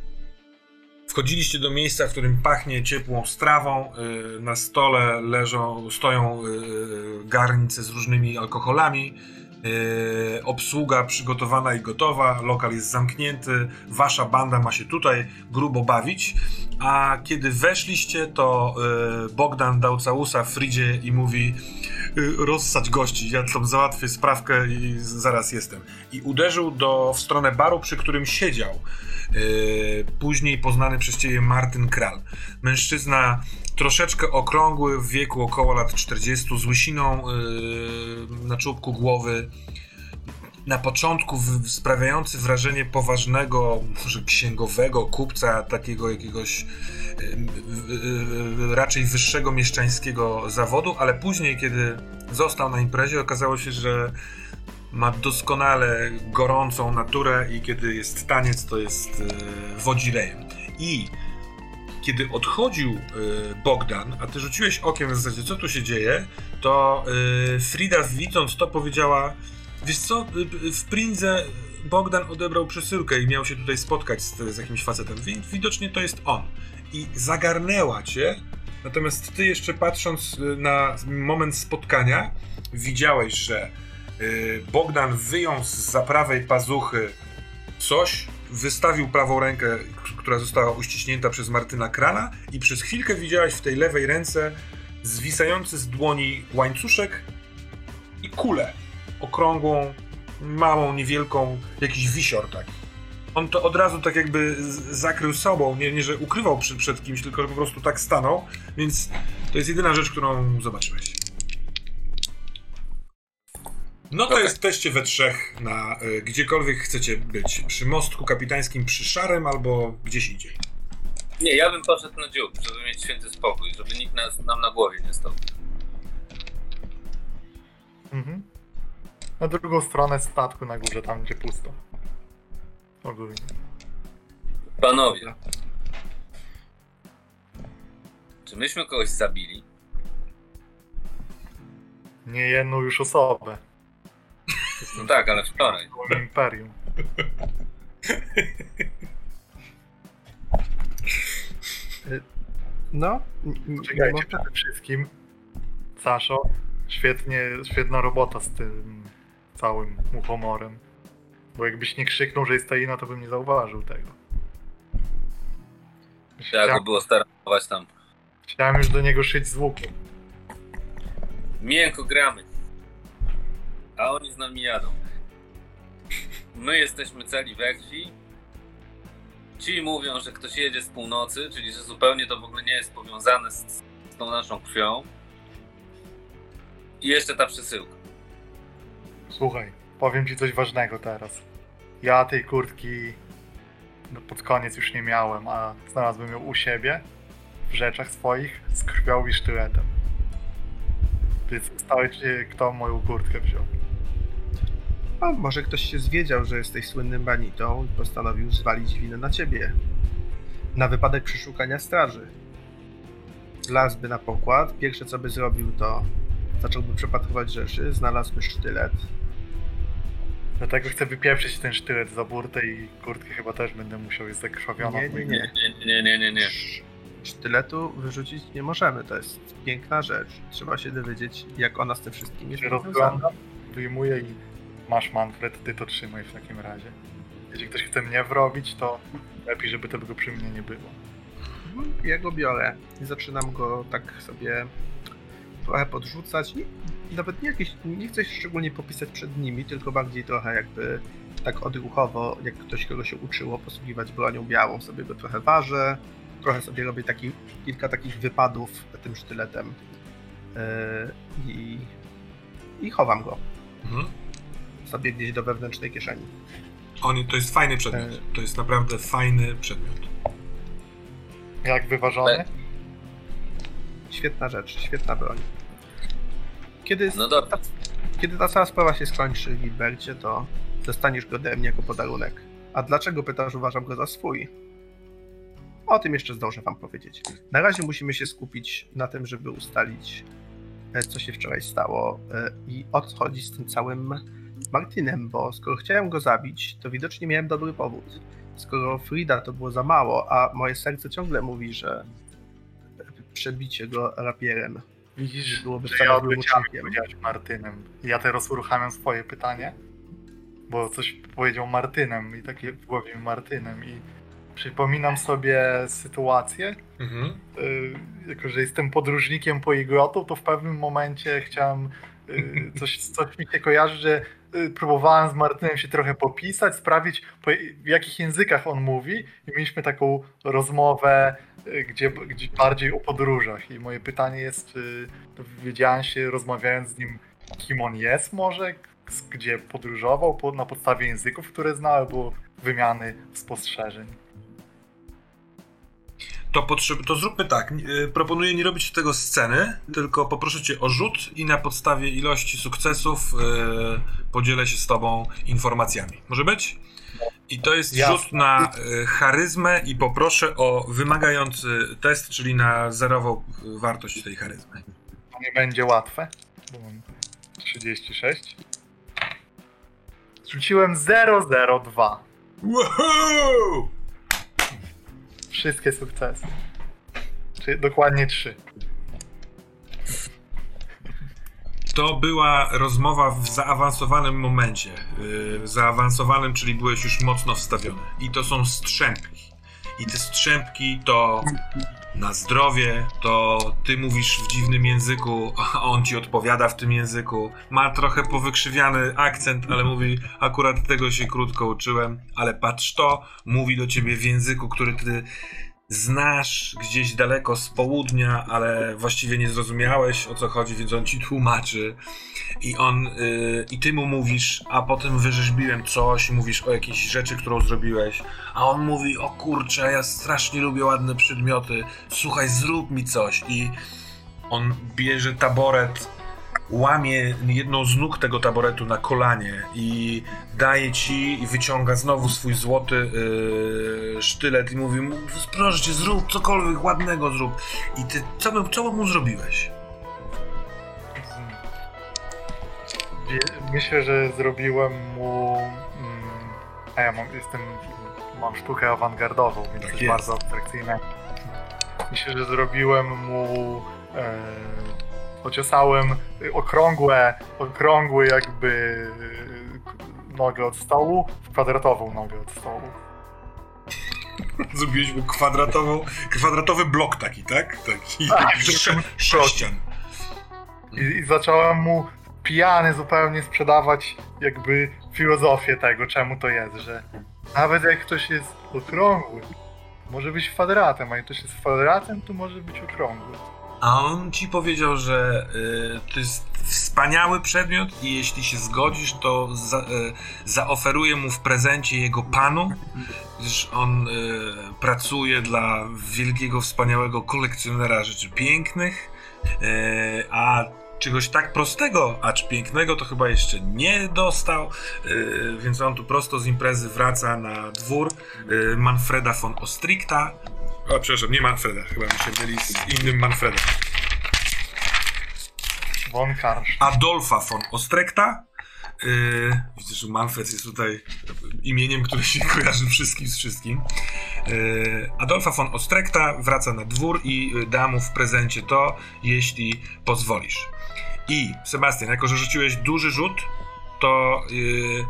Wchodziliście do miejsca, w którym pachnie ciepłą strawą. yy, Na stole leżą, stoją yy, garnce z różnymi alkoholami. Yy, obsługa przygotowana i gotowa, lokal jest zamknięty, wasza banda ma się tutaj grubo bawić. A kiedy weszliście, to yy, Bogdan dał całusa Fridzie i mówi: yy, Rozsadź gości, ja tam załatwię sprawkę i zaraz jestem. I uderzył do, w stronę baru, przy którym siedział. Yy, później poznany przez ciebie Martin Kral. Mężczyzna troszeczkę okrągły, w wieku około lat 40, z łysiną yy, na czubku głowy. Na początku sprawiający wrażenie poważnego, może księgowego, kupca, takiego jakiegoś yy, yy, yy, raczej wyższego mieszczańskiego zawodu, ale później, kiedy został na imprezie, okazało się, że ma doskonale gorącą naturę i kiedy jest taniec, to jest yy, wodzirejem. I kiedy odchodził y, Bogdan, a ty rzuciłeś okiem w zasadzie, co tu się dzieje, to y, Frida widząc to powiedziała, wiesz co, y, w Prinze Bogdan odebrał przesyłkę i miał się tutaj spotkać z, z jakimś facetem. Wi- Widocznie to jest on. I zagarnęła cię, natomiast ty jeszcze patrząc na moment spotkania, widziałeś, że Bogdan wyjął z prawej pazuchy coś, wystawił prawą rękę, która została uściśnięta przez Martyna Krala i przez chwilkę widziałaś w tej lewej ręce zwisający z dłoni łańcuszek i kulę okrągłą, małą, niewielką, jakiś wisior taki. On to od razu tak jakby zakrył sobą, nie, nie że ukrywał przy, przed kimś, tylko że po prostu tak stanął, więc to jest jedyna rzecz, którą zobaczyłeś. No to Okej. jesteście we trzech na y, gdziekolwiek chcecie być. Przy mostku kapitańskim, przy Szarym albo gdzieś indziej. Nie, ja bym poszedł na dziób, żeby mieć święty spokój, żeby nikt nas, nam na głowie nie stał. Mhm. Na drugą stronę statku na górze, tam gdzie pusto. Ogólnie. Panowie, czy myśmy kogoś zabili? Nie jedną już osobę. No tak, ale wczoraj. Całym imperium. No, Czekajcie, może- przede wszystkim Saszo, świetnie, świetna robota z tym całym muchomorem. Bo jakbyś nie krzyknął, że jest tajna, to bym nie zauważył tego. Trzeba go Chciałem, było staranować tam. chciałem już do niego szyć z łuku. Miękko gramy. A oni z nami jadą. My jesteśmy celi we krwi. Ci mówią, że ktoś jedzie z północy, czyli że zupełnie to w ogóle nie jest powiązane z, z tą naszą krwią. I jeszcze ta przesyłka. Słuchaj, powiem ci coś ważnego teraz. Ja tej kurtki no, pod koniec już nie miałem, a znalazłem ją u siebie, w rzeczach swoich, z krwią i sztyletem. Więc stałeś kto moją kurtkę wziął. A może ktoś się zwiedział, że jesteś słynnym banitą i postanowił zwalić winę na ciebie. Na wypadek przeszukania straży. Wlazłby na pokład, pierwsze co by zrobił to zacząłby przepatrywać rzeczy, znalazłby sztylet. Dlatego chcę wypieprzyć ten sztylet za burtę i kurtkę chyba też będę musiał, jest zakrwawiona. Nie, nie, nie. Nie, nie, nie, nie, nie. Sz- Sztyletu wyrzucić nie możemy, to jest piękna rzecz. Trzeba się dowiedzieć, jak ona z tym wszystkim jest rozglądam, wyjmuję i masz Manfred, ty to trzymaj w takim razie. Jeśli ktoś chce mnie wrobić, to lepiej, żeby tego przy mnie nie było. Ja go biorę i zaczynam go tak sobie trochę podrzucać. Nawet nie, jakieś, nie chcę się szczególnie popisać przed nimi, tylko bardziej trochę jakby tak odruchowo, jak ktoś kogo się uczyło posługiwać bronią białą, sobie go trochę ważę, trochę sobie robię taki, kilka takich wypadów tym sztyletem yy, i, i chowam go Mhm. Sobie gdzieś do wewnętrznej kieszeni. On, to jest fajny przedmiot. To jest naprawdę fajny przedmiot. Jak wyważony? Świetna rzecz, świetna broń. Kiedy, No dobra. kiedy ta cała sprawa się skończy, Gilbercie, to dostaniesz go ode mnie jako podarunek. A dlaczego pytasz, uważam go za swój? O tym jeszcze zdążę wam powiedzieć. Na razie musimy się skupić na tym, żeby ustalić, e, co się wczoraj stało e, i o co chodzi z tym całym Martinem, bo skoro chciałem go zabić, to widocznie miałem dobry powód. Skoro Frida to było za mało, a moje serce ciągle mówi, że przebicie go rapierem Widzisz, byłoby że ja powiedziałeś Martynem. Ja teraz uruchamiam swoje pytanie, bo coś powiedział Martynem i takie w głowie Martynem i przypominam sobie sytuację, Mhm. y, jako że jestem podróżnikiem po iglotu, to w pewnym momencie chciałem y, coś, coś mi się kojarzy, że próbowałem z Martynem się trochę popisać, sprawdzić po, w jakich językach on mówi i mieliśmy taką rozmowę, y, gdzie, gdzie bardziej o podróżach i moje pytanie jest, czy dowiedziałem się rozmawiając z nim, kim on jest może, gdzie podróżował po, na podstawie języków, które znał, albo wymiany spostrzeżeń. To, potrzeb... to zróbmy tak. y, Proponuję nie robić tego sceny, tylko poproszę cię o rzut i na podstawie ilości sukcesów y, podzielę się z tobą informacjami. Może być? I to jest Jasne. rzut na y, charyzmę i poproszę o wymagający test, czyli na zerową y, wartość tej charyzmy. To nie będzie łatwe, bo mam 36. Rzuciłem 002. Wow! Wszystkie sukcesy. Czy dokładnie 3. To była rozmowa w zaawansowanym momencie. Yy, zaawansowanym, czyli byłeś już mocno wstawiony. I to są strzępki. I te strzępki to na zdrowie, to ty mówisz w dziwnym języku, a on ci odpowiada w tym języku. Ma trochę powykrzywiany akcent, ale mówi, akurat tego się krótko uczyłem, ale patrz to, mówi do ciebie w języku, który ty znasz gdzieś daleko z południa, ale właściwie nie zrozumiałeś o co chodzi, więc on ci tłumaczy. I on yy, i ty mu mówisz, a potem wyrzeźbiłem coś, mówisz o jakiejś rzeczy, którą zrobiłeś, a on mówi, o kurczę, ja strasznie lubię ładne przedmioty, słuchaj, zrób mi coś. I on bierze taboret, łamie jedną z nóg tego taboretu na kolanie i daje ci i wyciąga znowu swój złoty yy, sztylet i mówi mu, proszę cię, zrób cokolwiek ładnego zrób. I ty, co, mu- co mu zrobiłeś? Myślę, że zrobiłem mu. Mm, a ja mam, jestem. Mam sztukę awangardową, więc Tak jest. bardzo abstrakcyjne. Myślę, że zrobiłem mu. E, pociosałem okrągłe, okrągły jakby y, nogę od stołu w kwadratową nogę od stołu. Zrobiłeś mu kwadratową, kwadratowy blok taki, tak? Taki Tak, sze, sześcian. I, I zacząłem mu pijany zupełnie sprzedawać jakby filozofię tego, czemu to jest, że nawet jak ktoś jest okrągły, może być kwadratem, a jak ktoś jest kwadratem, to może być okrągły. A on ci powiedział, że y, to jest wspaniały przedmiot i jeśli się zgodzisz, to za, y, zaoferuję mu w prezencie jego panu, gdyż on y, pracuje dla wielkiego, wspaniałego kolekcjonera rzeczy pięknych, y, a czegoś tak prostego, acz pięknego to chyba jeszcze nie dostał, y, więc on tu prosto z imprezy wraca na dwór y, Manfreda von Ostricta. O, przepraszam, nie Manfreda, chyba mi się myli z innym Manfredem. Von Karsz. Adolfa von Ostrekta. Yy, widzę, że Manfred jest tutaj imieniem, które się kojarzy wszystkim z wszystkim. Yy, Adolfa von Ostrekta wraca na dwór i y, da mu w prezencie to, jeśli pozwolisz. I Sebastian, jako że rzuciłeś duży rzut, to yy,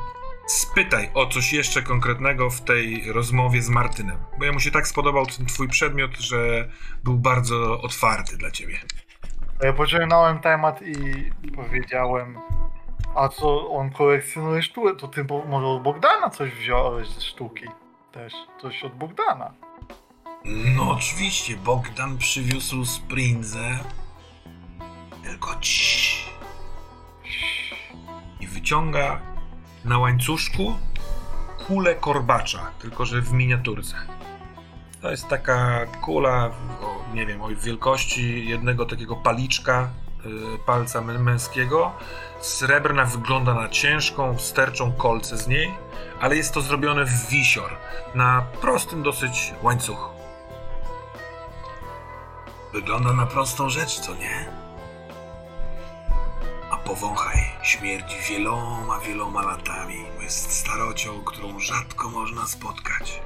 spytaj o coś jeszcze konkretnego w tej rozmowie z Martynem. Bo ja mu się tak spodobał ten twój przedmiot, że był bardzo otwarty dla ciebie. Ja pociągnąłem temat i powiedziałem, a co on kolekcjonuje sztukę, to ty bo, może od Bogdana coś wziąłeś ze sztuki. Też coś od Bogdana. No oczywiście, Bogdan przywiózł Sprinzę. Tylko ci. I wyciąga na łańcuszku kulę korbacza, tylko że w miniaturce. To jest taka kula, o, nie wiem, o wielkości jednego takiego paliczka, y, palca mę- męskiego. Srebrna wygląda na ciężką, sterczą kolce z niej, ale jest to zrobione w wisior, na prostym dosyć łańcuchu. Wygląda na prostą rzecz, co nie? Powąchaj, śmierdzi wieloma, wieloma latami, jest starocią, którą rzadko można spotkać.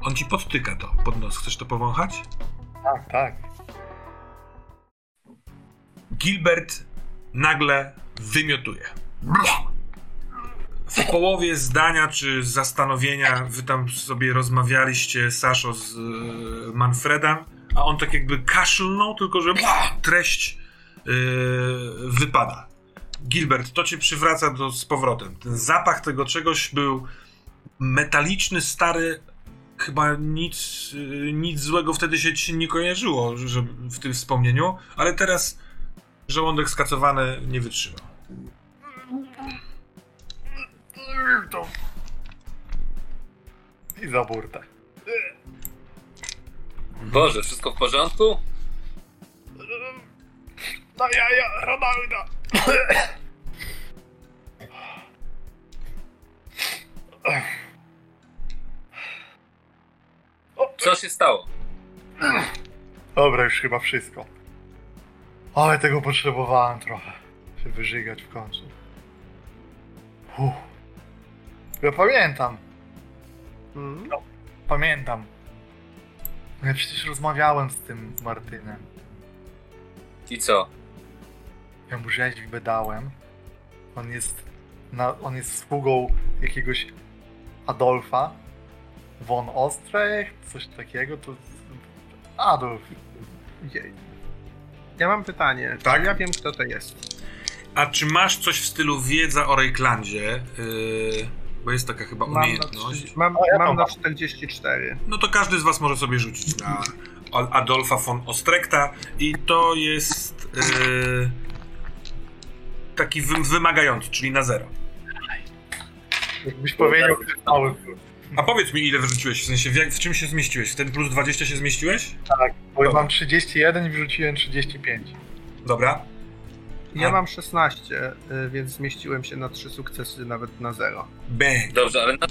On ci podtyka to pod nos. Chcesz to powąchać? Tak, tak. Gilbert nagle wymiotuje. W połowie zdania czy zastanowienia wy tam sobie rozmawialiście, Saszo, z e, Manfredem, a on tak jakby kaszlnął, tylko że treść wypada. Gilbert, to cię przywraca do, z powrotem. Ten zapach tego czegoś był metaliczny, stary. Chyba nic, e, nic złego wtedy się ci nie kojarzyło że w tym wspomnieniu, ale teraz żołądek skacowany nie wytrzymał. To... I za burtę. Boże, wszystko w porządku? Na jaja Ronalda! Co się stało? Dobra, już chyba wszystko. Ale tego potrzebowałem trochę. Się wyżygać w końcu. Uff. Ja pamiętam, Mm. pamiętam. Ja przecież rozmawiałem z tym Martynem. I co? Ja mu rzeźbę dałem. On jest, na, on jest sługą jakiegoś Adolfa von Ostrecht, coś takiego. To Adolf. Ja mam pytanie. Tak? Ja wiem, kto to jest? A czy masz coś w stylu wiedza o Rejklandzie? Yy, bo jest taka chyba Mam na, umiejętność. 30, mam, ja to mam na mam. 44. No to każdy z was może sobie rzucić na Adolfa von Ostrekta i to jest yy, taki wy- wymagający, czyli na zero. Jakbyś powiedział, że jest mały plus. A powiedz mi, ile wyrzuciłeś? W sensie, w, jak, w czym się zmieściłeś? W ten plus 20 się zmieściłeś? Tak, bo ja Dobra. mam 31 i wrzuciłem 35. Dobra. Ja A- mam 16, y, więc zmieściłem się na 3 sukcesy, nawet na 0. Bang. Dobrze, ale na...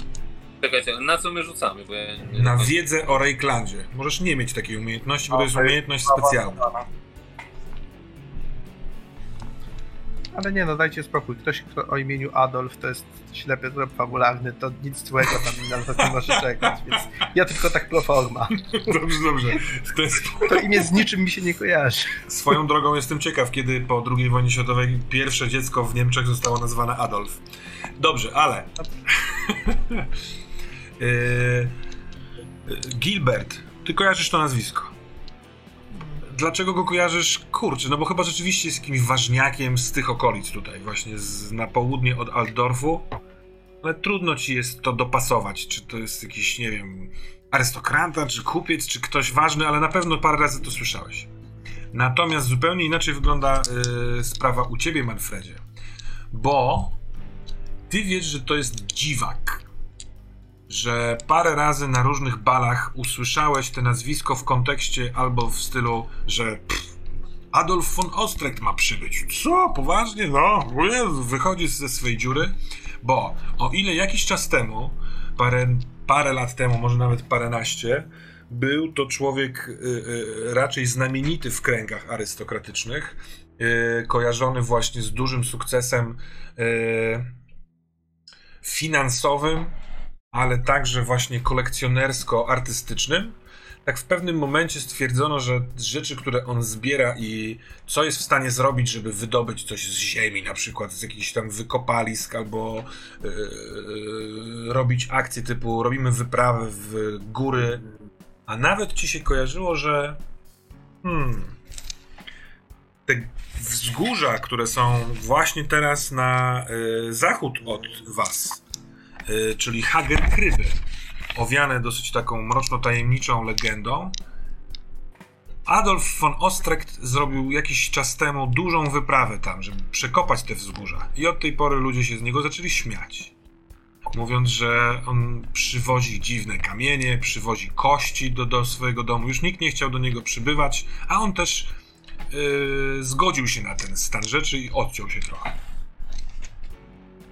Czekajcie, ale na co my rzucamy? Bo ja nie Na wiedzę o Rejklandzie. Możesz nie mieć takiej umiejętności, bo A, to jest umiejętność specjalna. Ale nie no, dajcie spokój. Ktoś kto o imieniu Adolf to jest ślepy trop fabularny, to nic złego tam na nas nie może czekać, więc ja tylko tak pro forma. Dobrze, dobrze. To To imię z niczym mi się nie kojarzy. Swoją drogą jestem ciekaw, kiedy po II wojnie światowej pierwsze dziecko w Niemczech zostało nazwane Adolf. Dobrze, ale. Yy, Gilbert, ty kojarzysz to nazwisko. Dlaczego go kojarzysz? Kurczę, no bo chyba rzeczywiście jest jakimś ważniakiem z tych okolic tutaj, właśnie z, na południe od Altdorfu. Ale trudno ci jest to dopasować. Czy to jest jakiś, nie wiem, arystokrata, czy kupiec, czy ktoś ważny, ale na pewno parę razy to słyszałeś. Natomiast zupełnie inaczej wygląda y, sprawa u ciebie, Manfredzie. Bo ty wiesz, że to jest dziwak. Że parę razy na różnych balach usłyszałeś te nazwisko w kontekście albo w stylu, że pff, Adolf von Ostrecht ma przybyć. Co? Poważnie? No, wychodzi ze swej dziury. Bo o ile jakiś czas temu, parę, parę lat temu, może nawet paręnaście, był to człowiek y, y, raczej znamienity w kręgach arystokratycznych, y, kojarzony właśnie z dużym sukcesem y, finansowym, ale także właśnie kolekcjonersko-artystycznym. Tak w pewnym momencie stwierdzono, że rzeczy, które on zbiera i co jest w stanie zrobić, żeby wydobyć coś z ziemi, na przykład z jakichś tam wykopalisk, albo yy, robić akcje typu robimy wyprawy w góry, a nawet ci się kojarzyło, że hmm, te wzgórza, które są właśnie teraz na y, zachód od was, czyli Hager Kryby, owiane dosyć taką mroczno-tajemniczą legendą. Adolf von Ostrecht zrobił jakiś czas temu dużą wyprawę tam, żeby przekopać te wzgórza. I od tej pory ludzie się z niego zaczęli śmiać. Mówiąc, że on przywozi dziwne kamienie, przywozi kości do, do swojego domu. Już nikt nie chciał do niego przybywać, a on też yy, zgodził się na ten stan rzeczy i odciął się trochę.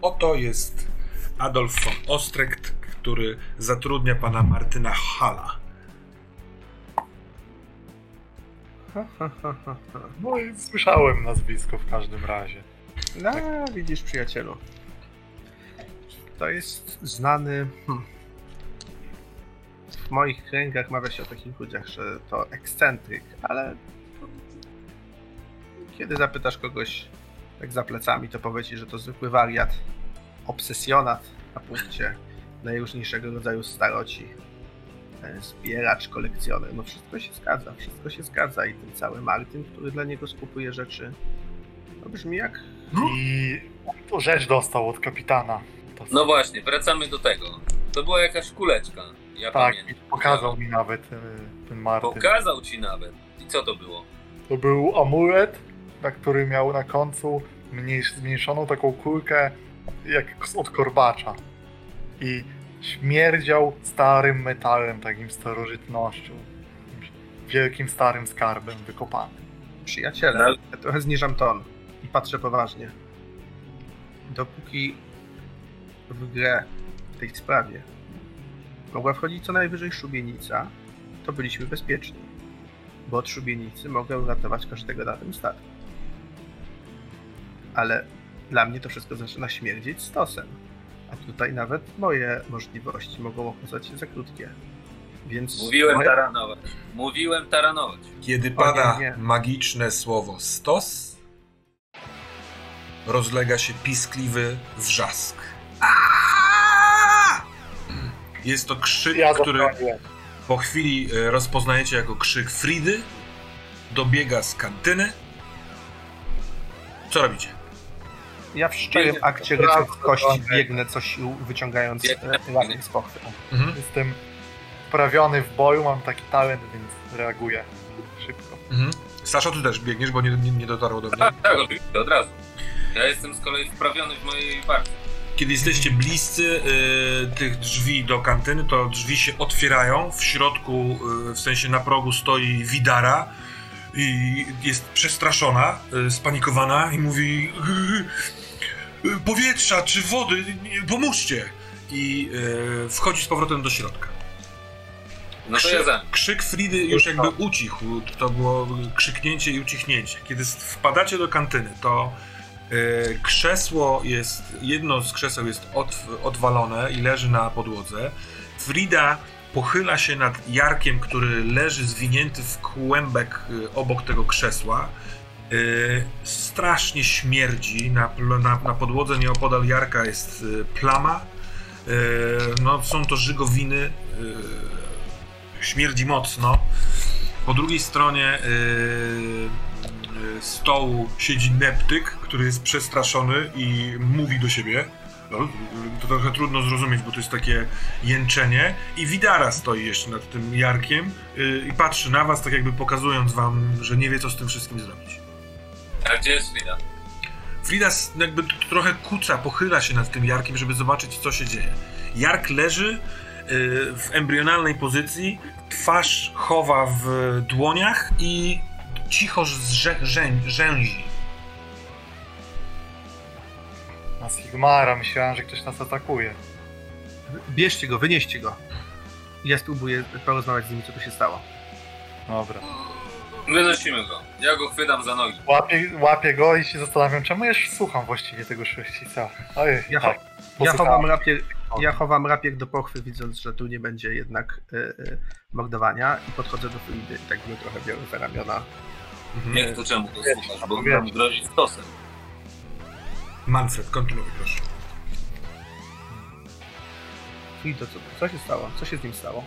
Oto jest Adolf von Ostrecht, który zatrudnia pana Martyna Hala. Ha, ha, ha, ha, ha. No i słyszałem nazwisko w każdym razie. No, widzisz, przyjacielu. To jest znany. Hmm. W moich kręgach mawia się o takich ludziach, że to ekscentryk, ale. Kiedy zapytasz kogoś tak za plecami, to powie ci, że to zwykły wariat, obsesjonat na punkcie najróżniejszego rodzaju staroci. e, Zbieracz, kolekcjoner. No wszystko się zgadza, wszystko się zgadza i ten cały Martin, który dla niego skupuje rzeczy. To brzmi jak I to rzecz dostał od kapitana. To No właśnie, wracamy do tego. To była jakaś kuleczka. Ja tak, pamiętam. pokazał mi nawet e, ten Martin. Pokazał ci nawet. I co to było? To był amulet, na który miał na końcu mniejsz, zmniejszoną taką kulkę jak z- od korbacza. I śmierdział starym metalem, takim starożytnością. Wielkim starym skarbem wykopanym. Przyjaciele, No. ja trochę zniżam ton i patrzę poważnie. Dopóki w grę w tej sprawie mogła wchodzić co najwyżej szubienica, to byliśmy bezpieczni. Bo od szubienicy mogę uratować każdego na tym statku. Ale dla mnie to wszystko zaczyna śmierdzieć stosem. A tutaj nawet moje możliwości mogą okazać się za krótkie. Więc Mówiłem moja- taranować. Mówiłem taranować. Kiedy O, pada nie, nie. magiczne słowo stos, rozlega się piskliwy wrzask. Aaaa! Jest to krzyk, Ja który po chwili e, rozpoznajecie jako krzyk Fridy. Dobiega z kantyny. Co robicie? Ja w szczerym Biegnie. akcie rycerskości Andrzej. biegnę coś wyciągając Biegnę. e, razem z pochwy. Mhm. Jestem wprawiony w boju, mam taki talent, więc reaguję szybko. Mhm. Sasza, ty też biegniesz, bo nie, nie, nie dotarło do mnie. Tak, tak, oczywiście, od razu. Ja jestem z kolei wprawiony w mojej partii. Kiedy jesteście bliscy y, tych drzwi do kantyny, to drzwi się otwierają. W środku, y, w sensie na progu, stoi Widara i jest przestraszona, y, spanikowana i mówi: y, y, Powietrza czy wody, pomóżcie! I y, wchodzi z powrotem do środka. No ja Krzyk, Fridy już jakby ucichł. To było krzyknięcie i ucichnięcie. Kiedy wpadacie do kantyny, to e, krzesło jest, jedno z krzeseł jest od, odwalone i leży na podłodze. Frida pochyla się nad Jarkiem, który leży zwinięty w kłębek e, obok tego krzesła. E, strasznie śmierdzi. Na, na, na podłodze nieopodal Jarka jest e, plama. E, no, są to żygowiny. śmierdzi mocno. Po drugiej stronie stołu siedzi Neptyk, który jest przestraszony i mówi do siebie. To trochę trudno zrozumieć, bo to jest takie jęczenie. I Widara stoi jeszcze nad tym Jarkiem i patrzy na was, tak jakby pokazując wam, że nie wie, co z tym wszystkim zrobić. A gdzie jest Frida? Frida jakby trochę kuca, pochyla się nad tym Jarkiem, żeby zobaczyć, co się dzieje. Jark leży yy, w embrionalnej pozycji, twarz chowa w dłoniach i cicho zrze- rzę- rzęzi. Na Sigmara myślałem, że ktoś nas atakuje. Bierzcie go, wynieście go. Ja spróbuję porozmawiać z nimi, co tu się stało. Dobra. Wynosimy go. Ja go chwytam za nogi. Łapię, łapię go i się zastanawiam, czemu ja już słucham właściwie tego szlachcica. Ojej, Ja, tak. ja, posłuchałem. chowam rapier, ja chowam rapier do pochwy, widząc, że tu nie będzie jednak y, y, mordowania i podchodzę do Fridy i tak mnie trochę biorę za ramiona. Mhm. Jak to czemu go słuchasz? Bo nam grozi stosem. Manfred, kontynuuj proszę. Frido, co, co się stało? Co się z nim stało?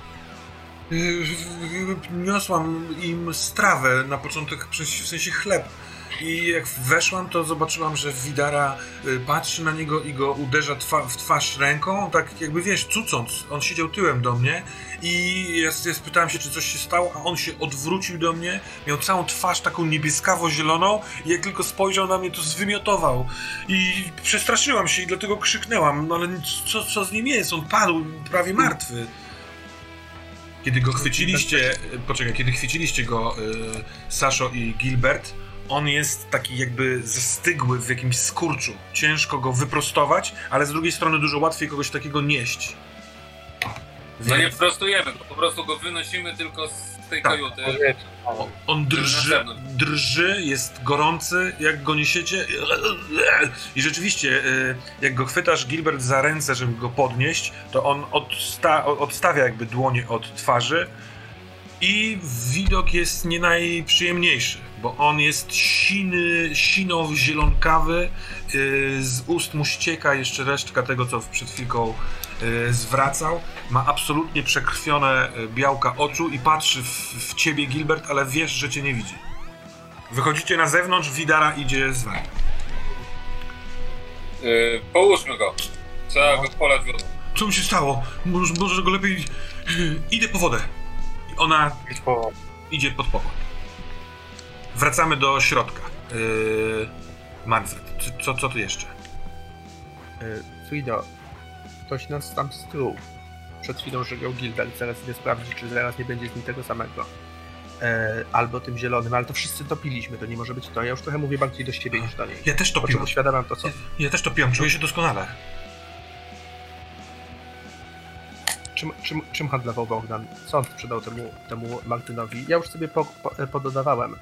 Yy, Niosłam im strawę na początek, w sensie chleb. I jak weszłam, to zobaczyłam, że Widara y, patrzy na niego i go uderza twa w twarz ręką, tak jakby wiesz, cucąc. On siedział tyłem do mnie i ja, ja się, czy coś się stało, a on się odwrócił do mnie, miał całą twarz taką niebieskawo-zieloną i jak tylko spojrzał na mnie, to zwymiotował. I przestraszyłam się i dlatego krzyknęłam, no ale co, co z nim jest? On padł prawie martwy. Kiedy go chwyciliście, poczekaj, kiedy chwyciliście go y, Saszo i Gilbert, on jest taki jakby zastygły w jakimś skurczu. Ciężko go wyprostować, ale z drugiej strony dużo łatwiej kogoś takiego nieść. No nie prostujemy po prostu go wynosimy tylko z tej Tak, kajuty. Powiecie, o- on drży, drży, jest gorący, jak go niesiecie. I rzeczywiście, y, jak go chwytasz Gilbert za ręce, żeby go podnieść, to on odsta odstawia jakby dłonie od twarzy i widok jest nie najprzyjemniejszy, bo on jest siny, sino-zielonkawy, y, z ust mu ścieka jeszcze resztka tego, co przed chwilką zwracał. Ma absolutnie przekrwione y, białka oczu i patrzy w, w ciebie, Gilbert, ale wiesz, że cię nie widzi. Wychodzicie na zewnątrz, Widara idzie z wami. Yy, połóżmy go. Trzeba No. go polać wodą. Co mu się stało? Może, może go lepiej... y, Idę po wodę. I ona Idź po... idzie pod pokład. Wracamy do środka. Yy, Manfred, co- co, co tu jeszcze? Y, Frido, ktoś nas tam struł. Przed chwilą żegał Gilbert, zaraz idę sprawdzić, czy zaraz nie będzie z nim tego samego. E, albo tym zielonym, ale to wszyscy topiliśmy, to nie może być to. Ja już trochę mówię bardziej do siebie niż do niej. Ja też topiłem. uświadamiam to, co... Ja też topiłem, czuję się doskonale. Czym, czym, czym handlował Bogdan? Co on sprzedał temu, temu Martynowi? Ja już sobie po, po, pododawałem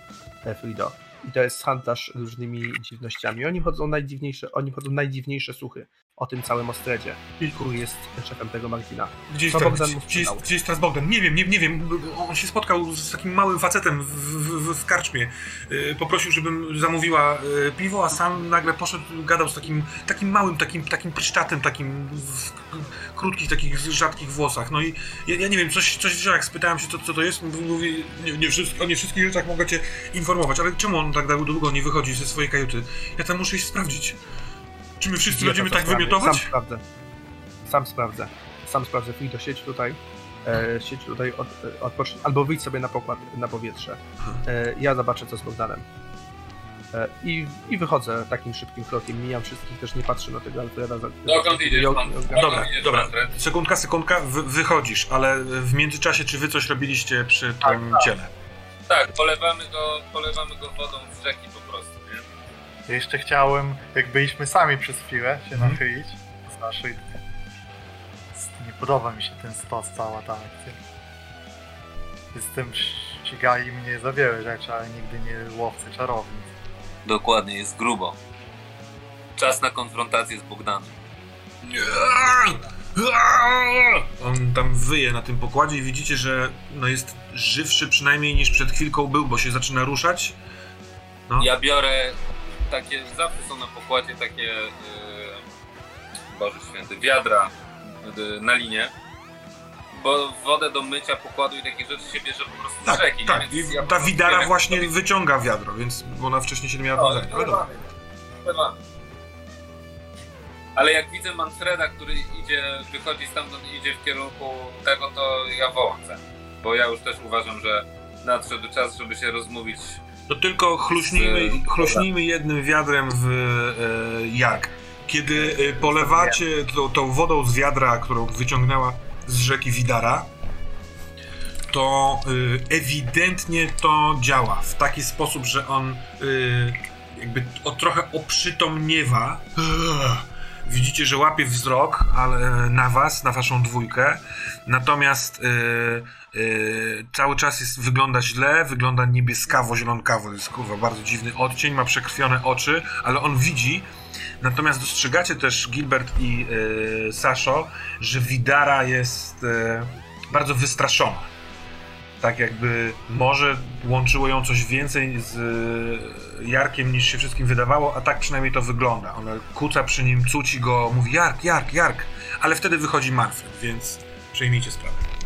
e, Frido. I to jest handlarz różnymi dziwnościami. Oni chodzą najdziwniejsze, oni chodzą najdziwniejsze słuchy o tym całym Ostredzie. Który jest szefem tego Martina. Gdzie jest, Co Bogdan gdzie, mu gdzie, gdzie jest teraz Bogdan? Nie wiem, nie, nie wiem. On się spotkał z takim małym facetem w, w, w, karczmie. Yy, poprosił, żebym zamówiła yy, piwo, a sam nagle poszedł, gadał z takim, takim małym, takim, takim pryszczatem, takim w krótkich, takich rzadkich włosach. No i ja, ja nie wiem, coś, coś jak spytałem się, co, co to jest, mówi, nie, nie o nie wszystkich rzeczach mogę cię informować, ale czemu on tak długo nie wychodzi ze swojej kajuty? Ja tam muszę iść sprawdzić. Czy my wszyscy będziemy tak sprawdzę. wymiotować? Sam sprawdzę. Sam sprawdzę. Sam sprawdzę. Frido, siedź tutaj. E, siedź tutaj, od, e, odpocznij. Albo wyjdź sobie na pokład, na powietrze. E, ja zobaczę, co z Bogdanem. E, i, I wychodzę takim szybkim krokiem. Mijam wszystkich, też nie patrzę na tego Alfreda. za- Dokąd idziesz, ją- pan? ją- Dobra, Dobra, idziesz, dobra. Sekundka, sekundka, wy, wychodzisz, ale w międzyczasie czy wy coś robiliście przy tym ciele? Tak, polewamy go, polewamy go wodą z rzeki? Ja jeszcze chciałem, jak byliśmy sami przez chwilę, się Mhm. nachylić z naszej... Nie podoba mi się ten stos, cała ta akcja. Jestem ścigali mnie za wiele rzeczy, ale nigdy nie łowcy czarownic. Dokładnie, jest grubo. Czas na konfrontację z Bogdanem. On tam wyje na tym pokładzie i widzicie, że no jest żywszy przynajmniej niż przed chwilką był, bo się zaczyna ruszać. No. Ja biorę takie, zawsze są na pokładzie takie, yy, Boże Święty, wiadra yy, na linie. Bo wodę do mycia pokładu i takie rzeczy się bierze po prostu z Tak, rzeki. nie? tak. I ja ta widara wiem, właśnie to- wyciąga wiadro, więc ona wcześniej się nie miała No. Ale dobra. Ale jak widzę Manfreda, który idzie, wychodzi stamtąd i idzie w kierunku tego, to ja wołam. Bo ja już też uważam, że nadszedł czas, żeby się rozmówić. To tylko chluśnijmy, chluśnijmy jednym wiadrem w e, jak. Kiedy e, polewacie tą, tą wodą z wiadra, którą wyciągnęła z rzeki Widara, to e, ewidentnie to działa w taki sposób, że on jakby o, trochę oprzytomniewa. Widzicie, że łapie wzrok ale na was, na waszą dwójkę. Natomiast cały czas jest, wygląda źle, wygląda niebieskawo-zielonkawo. Jest kurwa bardzo dziwny odcień, ma przekrwione oczy, ale on widzi. Natomiast dostrzegacie też Gilbert i Saszo, że Widara jest e, bardzo wystraszona. Tak jakby może łączyło ją coś więcej z e, Jarkiem niż się wszystkim wydawało, a tak przynajmniej to wygląda. Ona kuca przy nim, cuci go, mówi Jark, Jark, Jark, ale wtedy wychodzi Manfred, więc przejmijcie sprawę.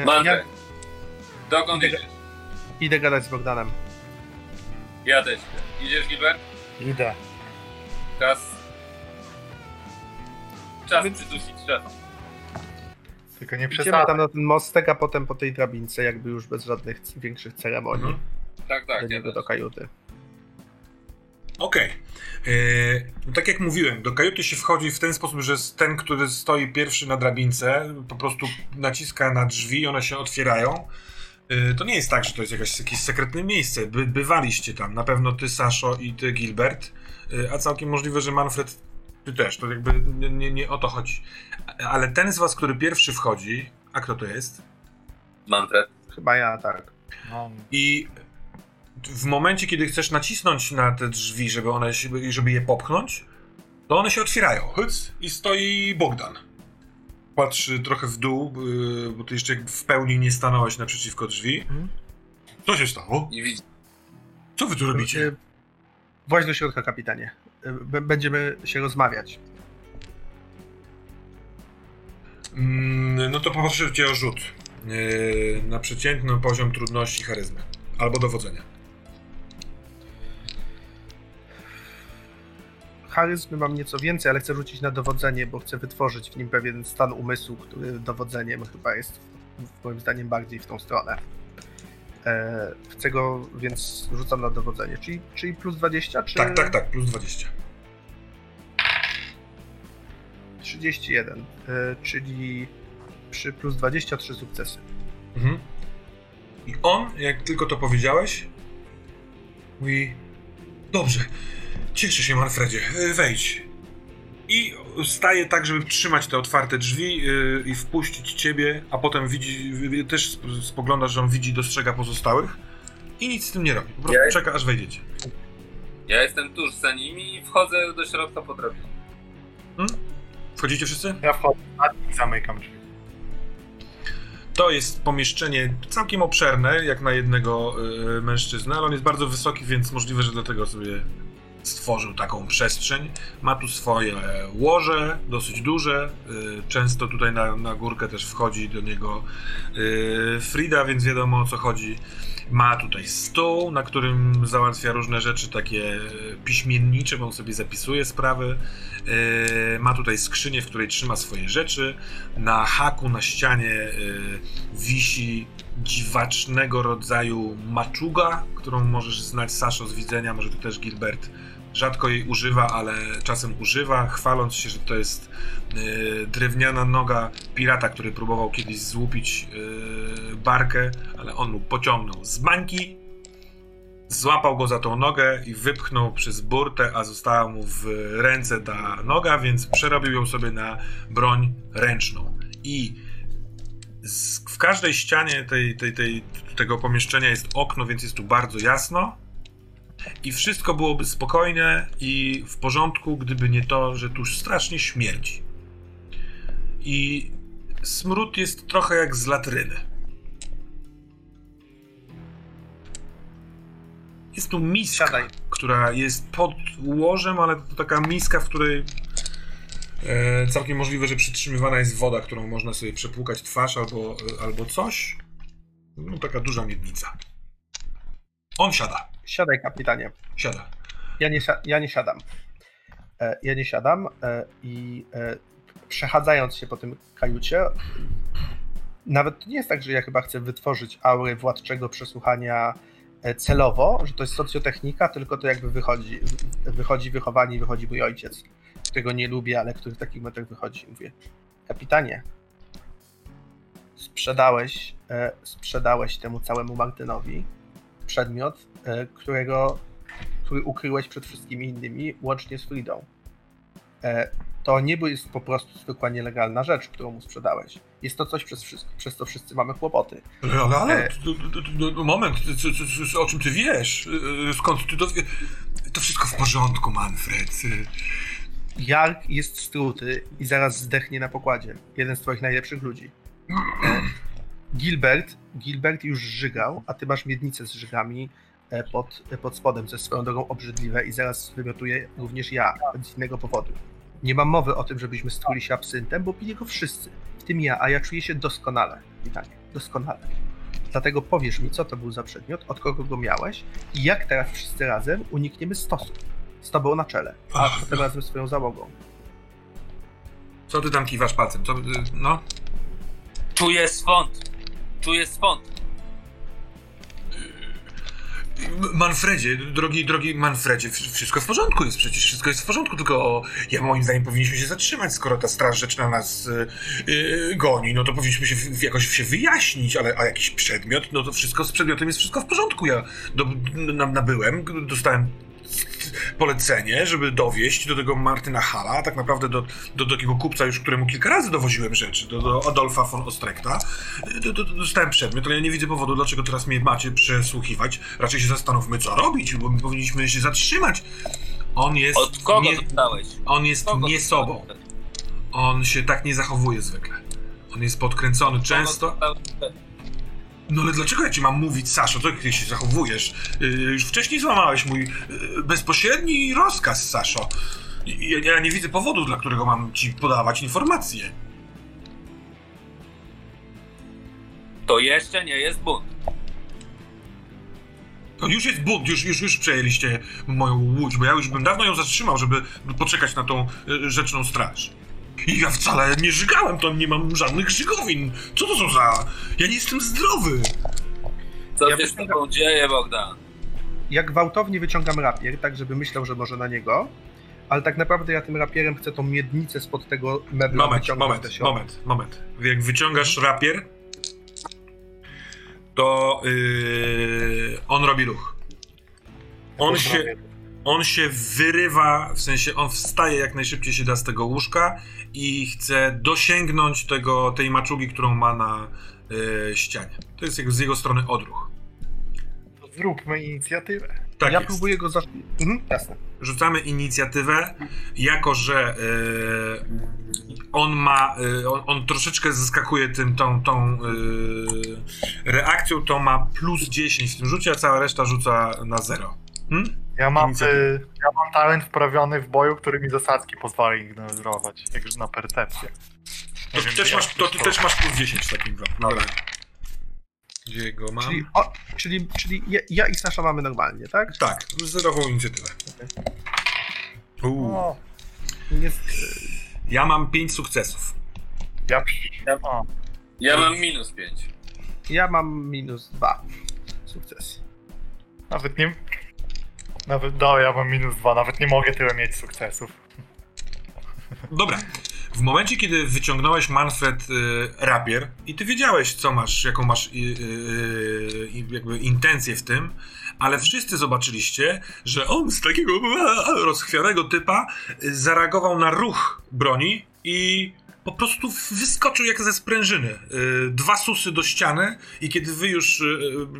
E, Ja Manfred, dokąd Idę- idziesz? idę gadać z Bogdanem. Ja też idę. Idziesz, Gilbert? Idę. Czas. Czas Więc- przydusić szefa. Tylko nie Idziemy przesadzaj. tam na ten mostek, a potem po tej drabince, jakby już bez żadnych c- większych ceremonii. Mhm. Tak, Do tak, ja niego też. do kajuty. Okej. Eee, no tak jak mówiłem, do kajuty się wchodzi w ten sposób, że ten, który stoi pierwszy na drabince, po prostu naciska na drzwi, one się otwierają. Eee, to nie jest tak, że to jest jakaś, jakieś sekretne miejsce. By, bywaliście tam. Na pewno ty, Saszo, i ty, Gilbert. Eee, a całkiem możliwe, że Manfred, ty też. To jakby nie, nie, nie o to chodzi. Ale ten z was, który pierwszy wchodzi, a kto to jest? Manfred. Chyba ja tak. No, I w momencie, kiedy chcesz nacisnąć na te drzwi, żeby one się, żeby je popchnąć, to one się otwierają. Hyc, I stoi Bogdan. Patrzy trochę w dół, yy, bo ty jeszcze w pełni nie stanąłeś naprzeciwko drzwi. Mhm. Co się stało? I widzi. Co wy tu robicie? E, Właź do środka, kapitanie. B- Będziemy się rozmawiać. Mm, no to poproszę cię o rzut. Yy, na przeciętny poziom trudności charyzmy. Albo dowodzenia. Charyzmy mam nieco więcej, ale chcę rzucić na dowodzenie, bo chcę wytworzyć w nim pewien stan umysłu, który dowodzeniem chyba jest moim zdaniem bardziej w tą stronę. E, chcę go, więc rzucam na dowodzenie. Czyli, czyli plus 20, czy Tak, tak, tak, plus 20. 31, e, czyli przy plus 23 sukcesy. Mhm. I on, jak tylko to powiedziałeś, mówi: Dobrze, cieszę się, Manfredzie, y, wejdź. I staje tak, żeby trzymać te otwarte drzwi y, i wpuścić ciebie, a potem widzi, y, też sp- spoglądasz, że on widzi, dostrzega pozostałych i nic z tym nie robi. Po prostu Ja- czeka, aż wejdziecie. Ja jestem tuż za nimi i wchodzę do środka po drabinie. Wchodzicie wszyscy? ja wchodzę i zamykam drzwi. To jest pomieszczenie całkiem obszerne, jak na jednego y, mężczyznę, ale on jest bardzo wysoki, więc możliwe, że dlatego sobie stworzył taką przestrzeń. Ma tu swoje łoże, dosyć duże. Y, często tutaj na, na górkę też wchodzi do niego y, Frida, więc wiadomo o co chodzi. Ma tutaj stół, na którym załatwia różne rzeczy takie piśmiennicze, bo on sobie zapisuje sprawy. Ma tutaj skrzynię, w której trzyma swoje rzeczy. Na haku, na ścianie wisi dziwacznego rodzaju maczuga, którą możesz znać Saszo z widzenia, może ty też Gilbert. Rzadko jej używa, ale czasem używa, chwaląc się, że to jest y, drewniana noga pirata, który próbował kiedyś złupić y, barkę, ale on mu pociągnął z bańki, złapał go za tą nogę i wypchnął przez burtę, a została mu w ręce ta noga, więc przerobił ją sobie na broń ręczną. I z, w każdej ścianie tej, tej, tej, tego pomieszczenia jest okno, więc jest tu bardzo jasno. I wszystko byłoby spokojne i w porządku, gdyby nie to, że tu strasznie śmierdzi. I smród jest trochę jak z latryny. Jest tu miska, Siadaj. która jest pod łożem, ale to taka miska, w której e, całkiem możliwe, że przytrzymywana jest woda, którą można sobie przepłukać twarz albo, e, albo coś. No taka duża miednica. On siada. Siadaj, kapitanie. Siada. Ja nie, si- ja nie siadam. E, Ja nie siadam e, i e, przechadzając się po tym kajucie, nawet to nie jest tak, że ja chyba chcę wytworzyć aury władczego przesłuchania celowo, że to jest socjotechnika, tylko to jakby wychodzi, wychodzi wychowanie i wychodzi mój ojciec, którego nie lubię, ale który w takich momentach wychodzi. Mówię, kapitanie, sprzedałeś, sprzedałeś temu całemu Martynowi przedmiot, e, którego, który ukryłeś przed wszystkimi innymi, łącznie z Fridą. E, to nie jest po prostu zwykła nielegalna rzecz, którą mu sprzedałeś. Jest to coś, przez, wszystko, przez co wszyscy mamy kłopoty. Ale, ale, ale E. moment, o czym ty wiesz? Y, Skąd ty to wie? To wszystko w porządku, Manfred. Jark jest struty i zaraz zdechnie na pokładzie. Jeden z twoich najlepszych ludzi. Gilbert, Gilbert już żygał, a ty masz miednicę z żygami e, pod, e, pod spodem, co jest swoją drogą obrzydliwe i zaraz wymiotuję również ja, z innego powodu. Nie mam mowy o tym, żebyśmy struli się absyntem, bo pili go wszyscy, w tym ja, a ja czuję się doskonale. Witanie, doskonale. Dlatego powiesz mi, co to był za przedmiot, od kogo go miałeś i jak teraz wszyscy razem unikniemy stosu. Z tobą na czele, a Ach, potem razem z swoją załogą. Co ty tam kiwasz palcem? Co, no? Czuję swąd. Czuję swąd. M- Manfredzie, drogi, drogi Manfredzie, wszystko w porządku jest, przecież wszystko jest w porządku, tylko ja moim zdaniem powinniśmy się zatrzymać, skoro ta straż rzeczna nas y, y, goni, no to powinniśmy się w, jakoś się wyjaśnić, ale a jakiś przedmiot, no to wszystko z przedmiotem jest wszystko w porządku. Ja do, na, nabyłem, dostałem polecenie, żeby dowieść do tego Martyna Hala, tak naprawdę do, do, takiego kupca już, któremu kilka razy dowoziłem rzeczy, do, do Adolfa von Ostrekta. Do, do, do, dostałem przedmiot, ale ja nie widzę powodu, dlaczego teraz mnie macie przesłuchiwać. Raczej się zastanówmy, co robić, bo my powinniśmy się zatrzymać. On jest Od kogo nie, dostałeś? on jest Kogo nie sobą. On się tak nie zachowuje zwykle. On jest podkręcony często. Dostałeś? No ale dlaczego ja ci mam mówić, Saszo, co ty się zachowujesz? Yy, już wcześniej złamałeś mój yy, bezpośredni rozkaz, Saszo. Ja, ja nie widzę powodu, dla którego mam ci podawać informacje. To jeszcze nie jest bunt. To już jest bunt, już, już, już przejęliście moją łódź, bo ja już bym dawno ją zatrzymał, żeby poczekać na tą y, rzeczną straż. I ja wcale nie żygałem, to nie mam żadnych żygowin. Co to są za... Ja nie jestem zdrowy. Co Ja się z tobą dzieje, Bogdan? Ja gwałtownie wyciągam rapier, tak żeby myślał, że może na niego, ale tak naprawdę ja tym rapierem chcę tą miednicę spod tego mebla Moment, wyciągnąć moment, moment, moment. Jak wyciągasz rapier, to yy, on robi ruch. On się, on się wyrywa, w sensie on wstaje jak najszybciej się da z tego łóżka i chce dosięgnąć tego, tej maczugi, którą ma na yy, ścianie. To jest jego, z jego strony odruch. Zróbmy inicjatywę. Tak ja jest. próbuję go za... Mhm, jasne. rzucamy inicjatywę, jako że e, on ma, e, on, on troszeczkę zaskakuje tym, tą, tą e, reakcją, to ma plus 10 w tym rzucie, a cała reszta rzuca na 0. Hmm? Ja mam, y, ja mam talent wprawiony w boju, który mi zasadzki pozwala ignorować, jakże na percepcję. To ty, też jak masz, to ty też masz plus 10 w takim wypadku. Dobra. Gdzie go mam? Czyli, o, czyli, czyli ja, ja i Sasza mamy normalnie, tak? Tak, zerową inicjatywę. Uuu. O, Jest, Ja mam 5 sukcesów. ja... O, Ja mam minus 5. ja mam minus dwa sukcesy. nawet nie... Nawet, no, ja mam minus dwa, nawet nie mogę tyle mieć sukcesów. Dobra. W momencie, kiedy wyciągnąłeś Manfred y, rapier i ty wiedziałeś, co masz, jaką masz y, y, y, jakby intencję w tym, ale wszyscy zobaczyliście, że on z takiego rozchwianego typa y, zareagował na ruch broni i po prostu wyskoczył jak ze sprężyny. Y, dwa susy do ściany i kiedy wy już,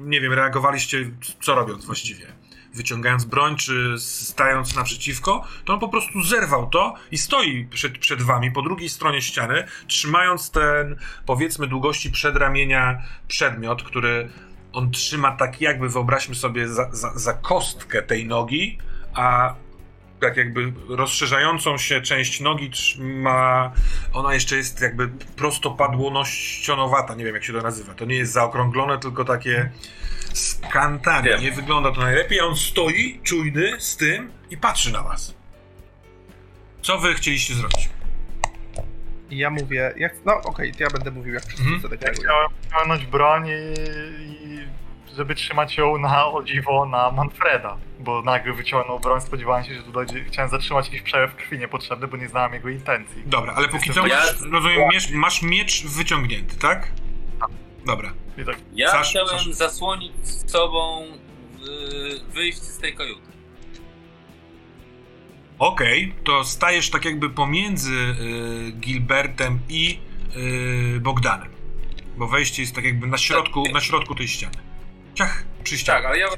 nie wiem, reagowaliście, co robiąc właściwie? Wyciągając broń, czy stając naprzeciwko, to on po prostu zerwał to i stoi przed, przed wami po drugiej stronie ściany, trzymając ten, powiedzmy, długości przedramienia przedmiot, który on trzyma tak jakby, wyobraźmy sobie, za, za, za kostkę tej nogi, a tak jakby rozszerzającą się część nogi trzyma, ona jeszcze jest jakby prostopadłonościonowata, nie wiem jak się to nazywa, to nie jest zaokrąglone, tylko takie skantanie, Wiem. nie wygląda to najlepiej, a on stoi czujny z tym i patrzy na was. Co wy chcieliście zrobić? I ja mówię, jak, no okej, to ja będę mówił jak wszyscy Mhm. co Ja deklarują. chciałem wyciągnąć broń i, i żeby trzymać ją na o dziwo na Manfreda, bo nagle wyciągnął broń, spodziewałem się, że tu dojdzie, chciałem zatrzymać jakiś przelew krwi niepotrzebny, bo nie znałem jego intencji. Dobra, ale póki co Jestem- masz, rozumiem, masz miecz wyciągnięty, tak? Dobra. I tak, Ja Sasz- chciałem Sasz- zasłonić z sobą y, wyjść z tej kajuty. Okej, to stajesz tak jakby pomiędzy y, Gilbertem i y, Bogdanem. Bo wejście jest tak jakby na środku, na środku tej ściany. Ciach, przy ścianie. Tak, ale ja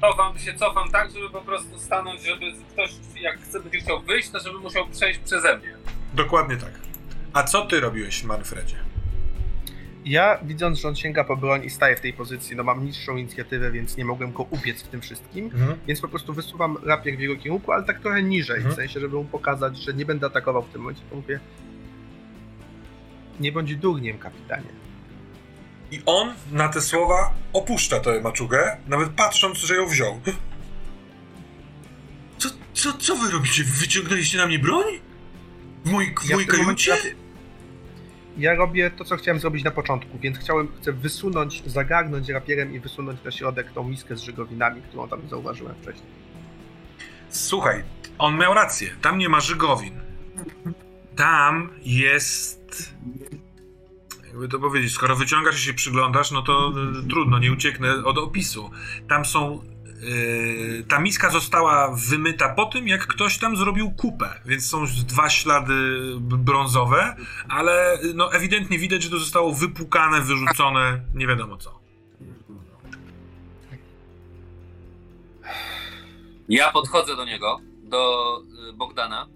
cofam, się cofam tak, żeby po prostu stanąć, żeby ktoś, jak chce, będzie chciał wyjść, to żeby musiał przejść przeze mnie. Dokładnie tak. A co ty robiłeś, Manfredzie? Ja widząc, że on sięga po broń i staje w tej pozycji, no mam niższą inicjatywę, więc nie mogłem go ubiec w tym wszystkim, więc po prostu wysuwam rapier w jego kierunku, ale tak trochę niżej, Mhm. w sensie, żeby mu pokazać, że nie będę atakował w tym momencie, to mówię nie bądź durniem, kapitanie. I on na te słowa opuszcza tę maczugę, nawet patrząc, że ją wziął. Co, co, co wy robicie? Wyciągnęliście na mnie broń? W mojej, w Ja mojej w tym momencie kajucie? rapier- Ja robię to, co chciałem zrobić na początku, więc chciałem, chcę wysunąć, zagarnąć rapierem i wysunąć na środek tą miskę z żygowinami, którą tam zauważyłem wcześniej. Słuchaj, on miał rację. Tam nie ma żygowin. Tam jest. Jakby to powiedzieć, skoro wyciągasz i się przyglądasz, no to y, trudno, nie ucieknę od opisu. Tam są. Y, ta miska została wymyta po tym, jak ktoś tam zrobił kupę, więc są dwa ślady brązowe, ale no ewidentnie widać, że to zostało wypłukane, wyrzucone, nie wiadomo co. Ja podchodzę do niego, do y, Bogdana.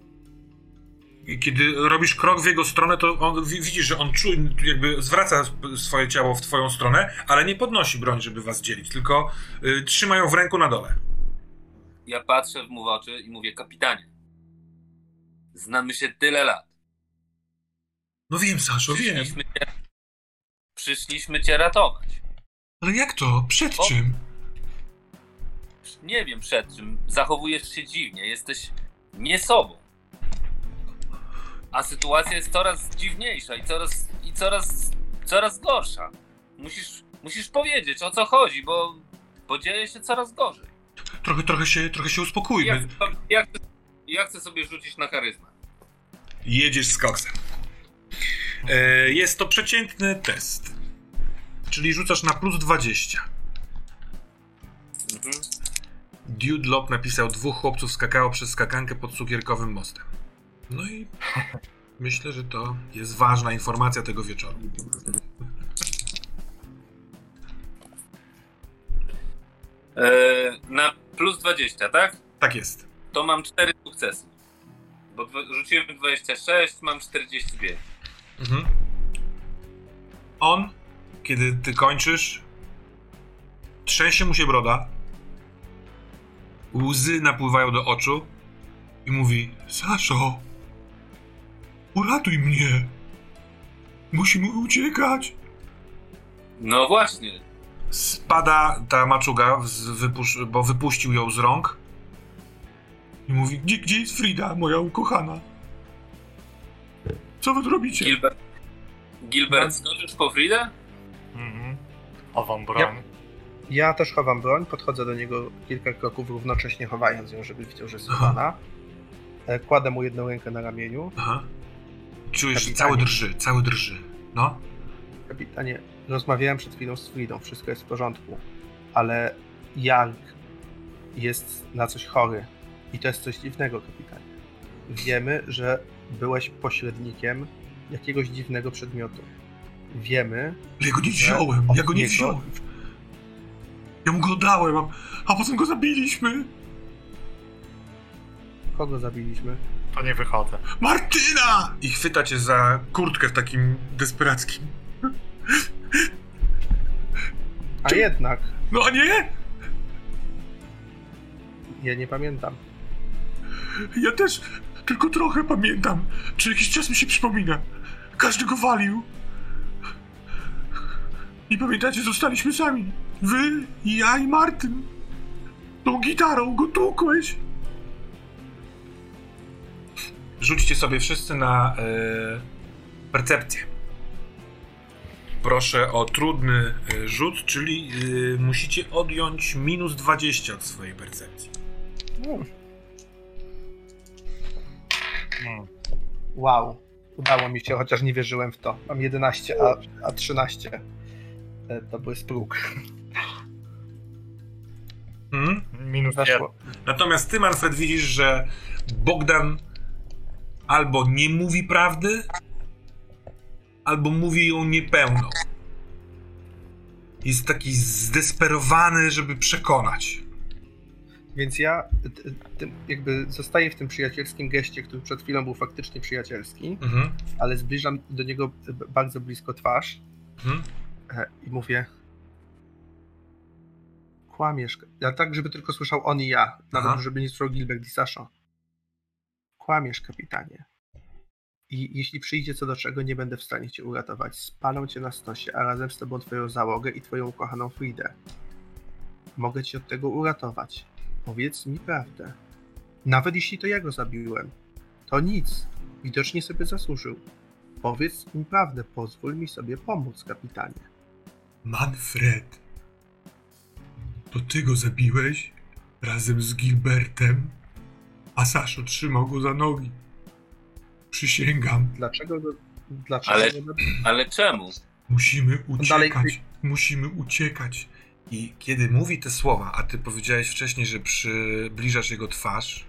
I kiedy robisz krok w jego stronę, to on, wi- widzisz, że on czuje, jakby zwraca swoje ciało w twoją stronę, ale nie podnosi broń, żeby was dzielić, tylko y, trzyma ją w ręku na dole. Ja patrzę mu w oczy i mówię, kapitanie, znamy się tyle lat. No wiem, Saszo, wiem. Przyszliśmy cię, przyszliśmy cię ratować. Ale jak to? Przed O. czym? Nie wiem przed czym. Zachowujesz się dziwnie, jesteś nie sobą. A sytuacja jest coraz dziwniejsza i coraz, i coraz, coraz gorsza. Musisz, musisz powiedzieć o co chodzi, bo, bo dzieje się coraz gorzej. Trochę, trochę się, trochę się Ja, uspokójmy. ja, chcę, ja chcę sobie rzucić na charyzmę. Jedziesz z koksem. E, jest to przeciętny test. Czyli rzucasz na plus 20. Mhm. Dude Lop napisał, dwóch chłopców skakało przez skakankę pod cukierkowym mostem. No i myślę, że to jest ważna informacja tego wieczoru. E, na plus 20, tak? Tak jest. To mam 4 sukcesy. Bo rzuciłem 26, mam 45. Mhm. On, kiedy ty kończysz, trzęsie mu się broda, łzy napływają do oczu i mówi: Saszo, uratuj mnie. Musimy uciekać. No właśnie. Spada ta maczuga, z wypusz- bo wypuścił ją z rąk. I mówi: Gdzie, gdzie jest Frida, moja ukochana? Co wy tu robicie? Gilbert, Gilbert skoczysz po Fridę? mhm. Wam broń. Ja też chowam broń, podchodzę do niego kilka kroków, równocześnie chowając ją, żeby widział, że jest schowana. E, Kładę mu jedną rękę na ramieniu. Aha. Czujesz, Kapitanie. cały drży, cały drży. No. Kapitanie, rozmawiałem przed chwilą z Fridą, wszystko jest w porządku, ale Jark jest na coś chory i to jest coś dziwnego, kapitanie. Wiemy, że byłeś pośrednikiem jakiegoś dziwnego przedmiotu. Wiemy, ja go nie wziąłem, ja go nie niego- wziąłem. Ja mu go dałem, a, a potem go zabiliśmy. Kogo zabiliśmy? To nie wychodzę. Martyna! I chwyta cię za kurtkę w takim desperackim. A Czy- jednak, No nie? ja nie pamiętam. Ja też tylko trochę pamiętam. Czy jakiś czas mi się przypomina. Każdy go walił. I pamiętacie, zostaliśmy sami. Wy, ja i Martyn. Tą gitarą go tłukłeś. Rzućcie sobie wszyscy na e, percepcję. Proszę o trudny e, rzut, czyli e, musicie odjąć minus 20 od swojej percepcji. Wow. Udało mi się, chociaż nie wierzyłem w to. Mam 11, a, a 13. E, To był próg. Mhm. Minus. Weszło. Natomiast ty, Manfred, widzisz, że Bogdan albo nie mówi prawdy, albo mówi ją niepełną. Jest taki zdesperowany, żeby przekonać. Więc ja jakby zostaję w tym przyjacielskim geście, który przed chwilą był faktycznie przyjacielski, Mhm. ale zbliżam do niego bardzo blisko twarz Mhm. e, i mówię kłamiesz. Ja tak, żeby tylko słyszał on i ja, nawet Aha. żeby nie słyszał Gilbert i Sasha. Kłamiesz, kapitanie. I jeśli przyjdzie co do czego, nie będę w stanie cię uratować. Spalą cię na stosie, a razem z tobą twoją załogę i twoją ukochaną Fridę. Mogę cię od tego uratować. Powiedz mi prawdę. Nawet jeśli to ja go zabiłem. To nic. Widocznie sobie zasłużył. Powiedz mi prawdę, pozwól mi sobie pomóc, kapitanie. Manfred, to ty go zabiłeś razem z Gilbertem, a Saszo trzymał go za nogi. Przysięgam, Dlaczego go... Dlaczego Ale-. Ale czemu? musimy dalej- uciekać, musimy uciekać. I kiedy mówi te słowa, a ty powiedziałeś wcześniej, że przybliżasz jego twarz,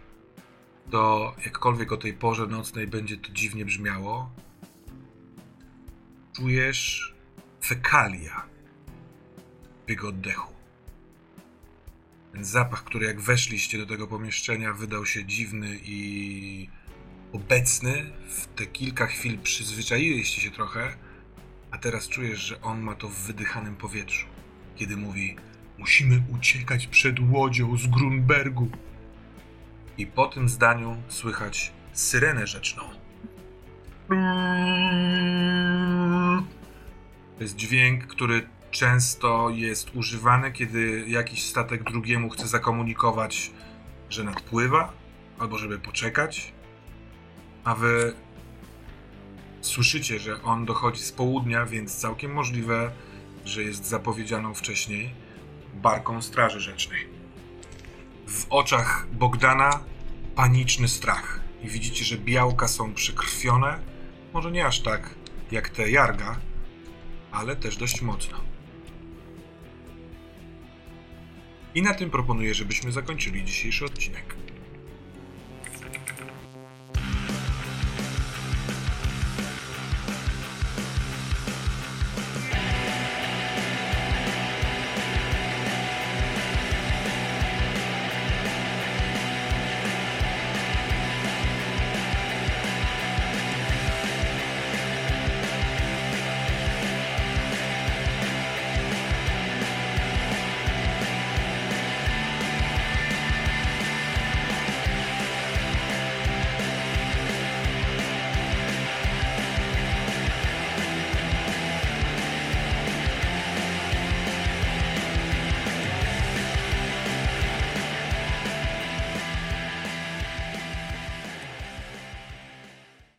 to jakkolwiek o tej porze nocnej będzie to dziwnie brzmiało, czujesz fekalia w jego oddechu. Ten zapach, który jak weszliście do tego pomieszczenia, wydał się dziwny i obecny. W te kilka chwil przyzwyczailiście się trochę, a teraz czujesz, że on ma to w wydychanym powietrzu. Kiedy mówi: Musimy uciekać przed łodzią z Grunbergu. I po tym zdaniu słychać syrenę rzeczną. To jest dźwięk, który często jest używany, kiedy jakiś statek drugiemu chce zakomunikować, że nadpływa, albo żeby poczekać. A wy słyszycie, że on dochodzi z południa, więc całkiem możliwe, że jest zapowiedzianą wcześniej barką Straży Rzecznej. W oczach Bogdana paniczny strach. I widzicie, że białka są przekrwione. Może nie aż tak jak te jarga, ale też dość mocno. I na tym proponuję, żebyśmy zakończyli dzisiejszy odcinek.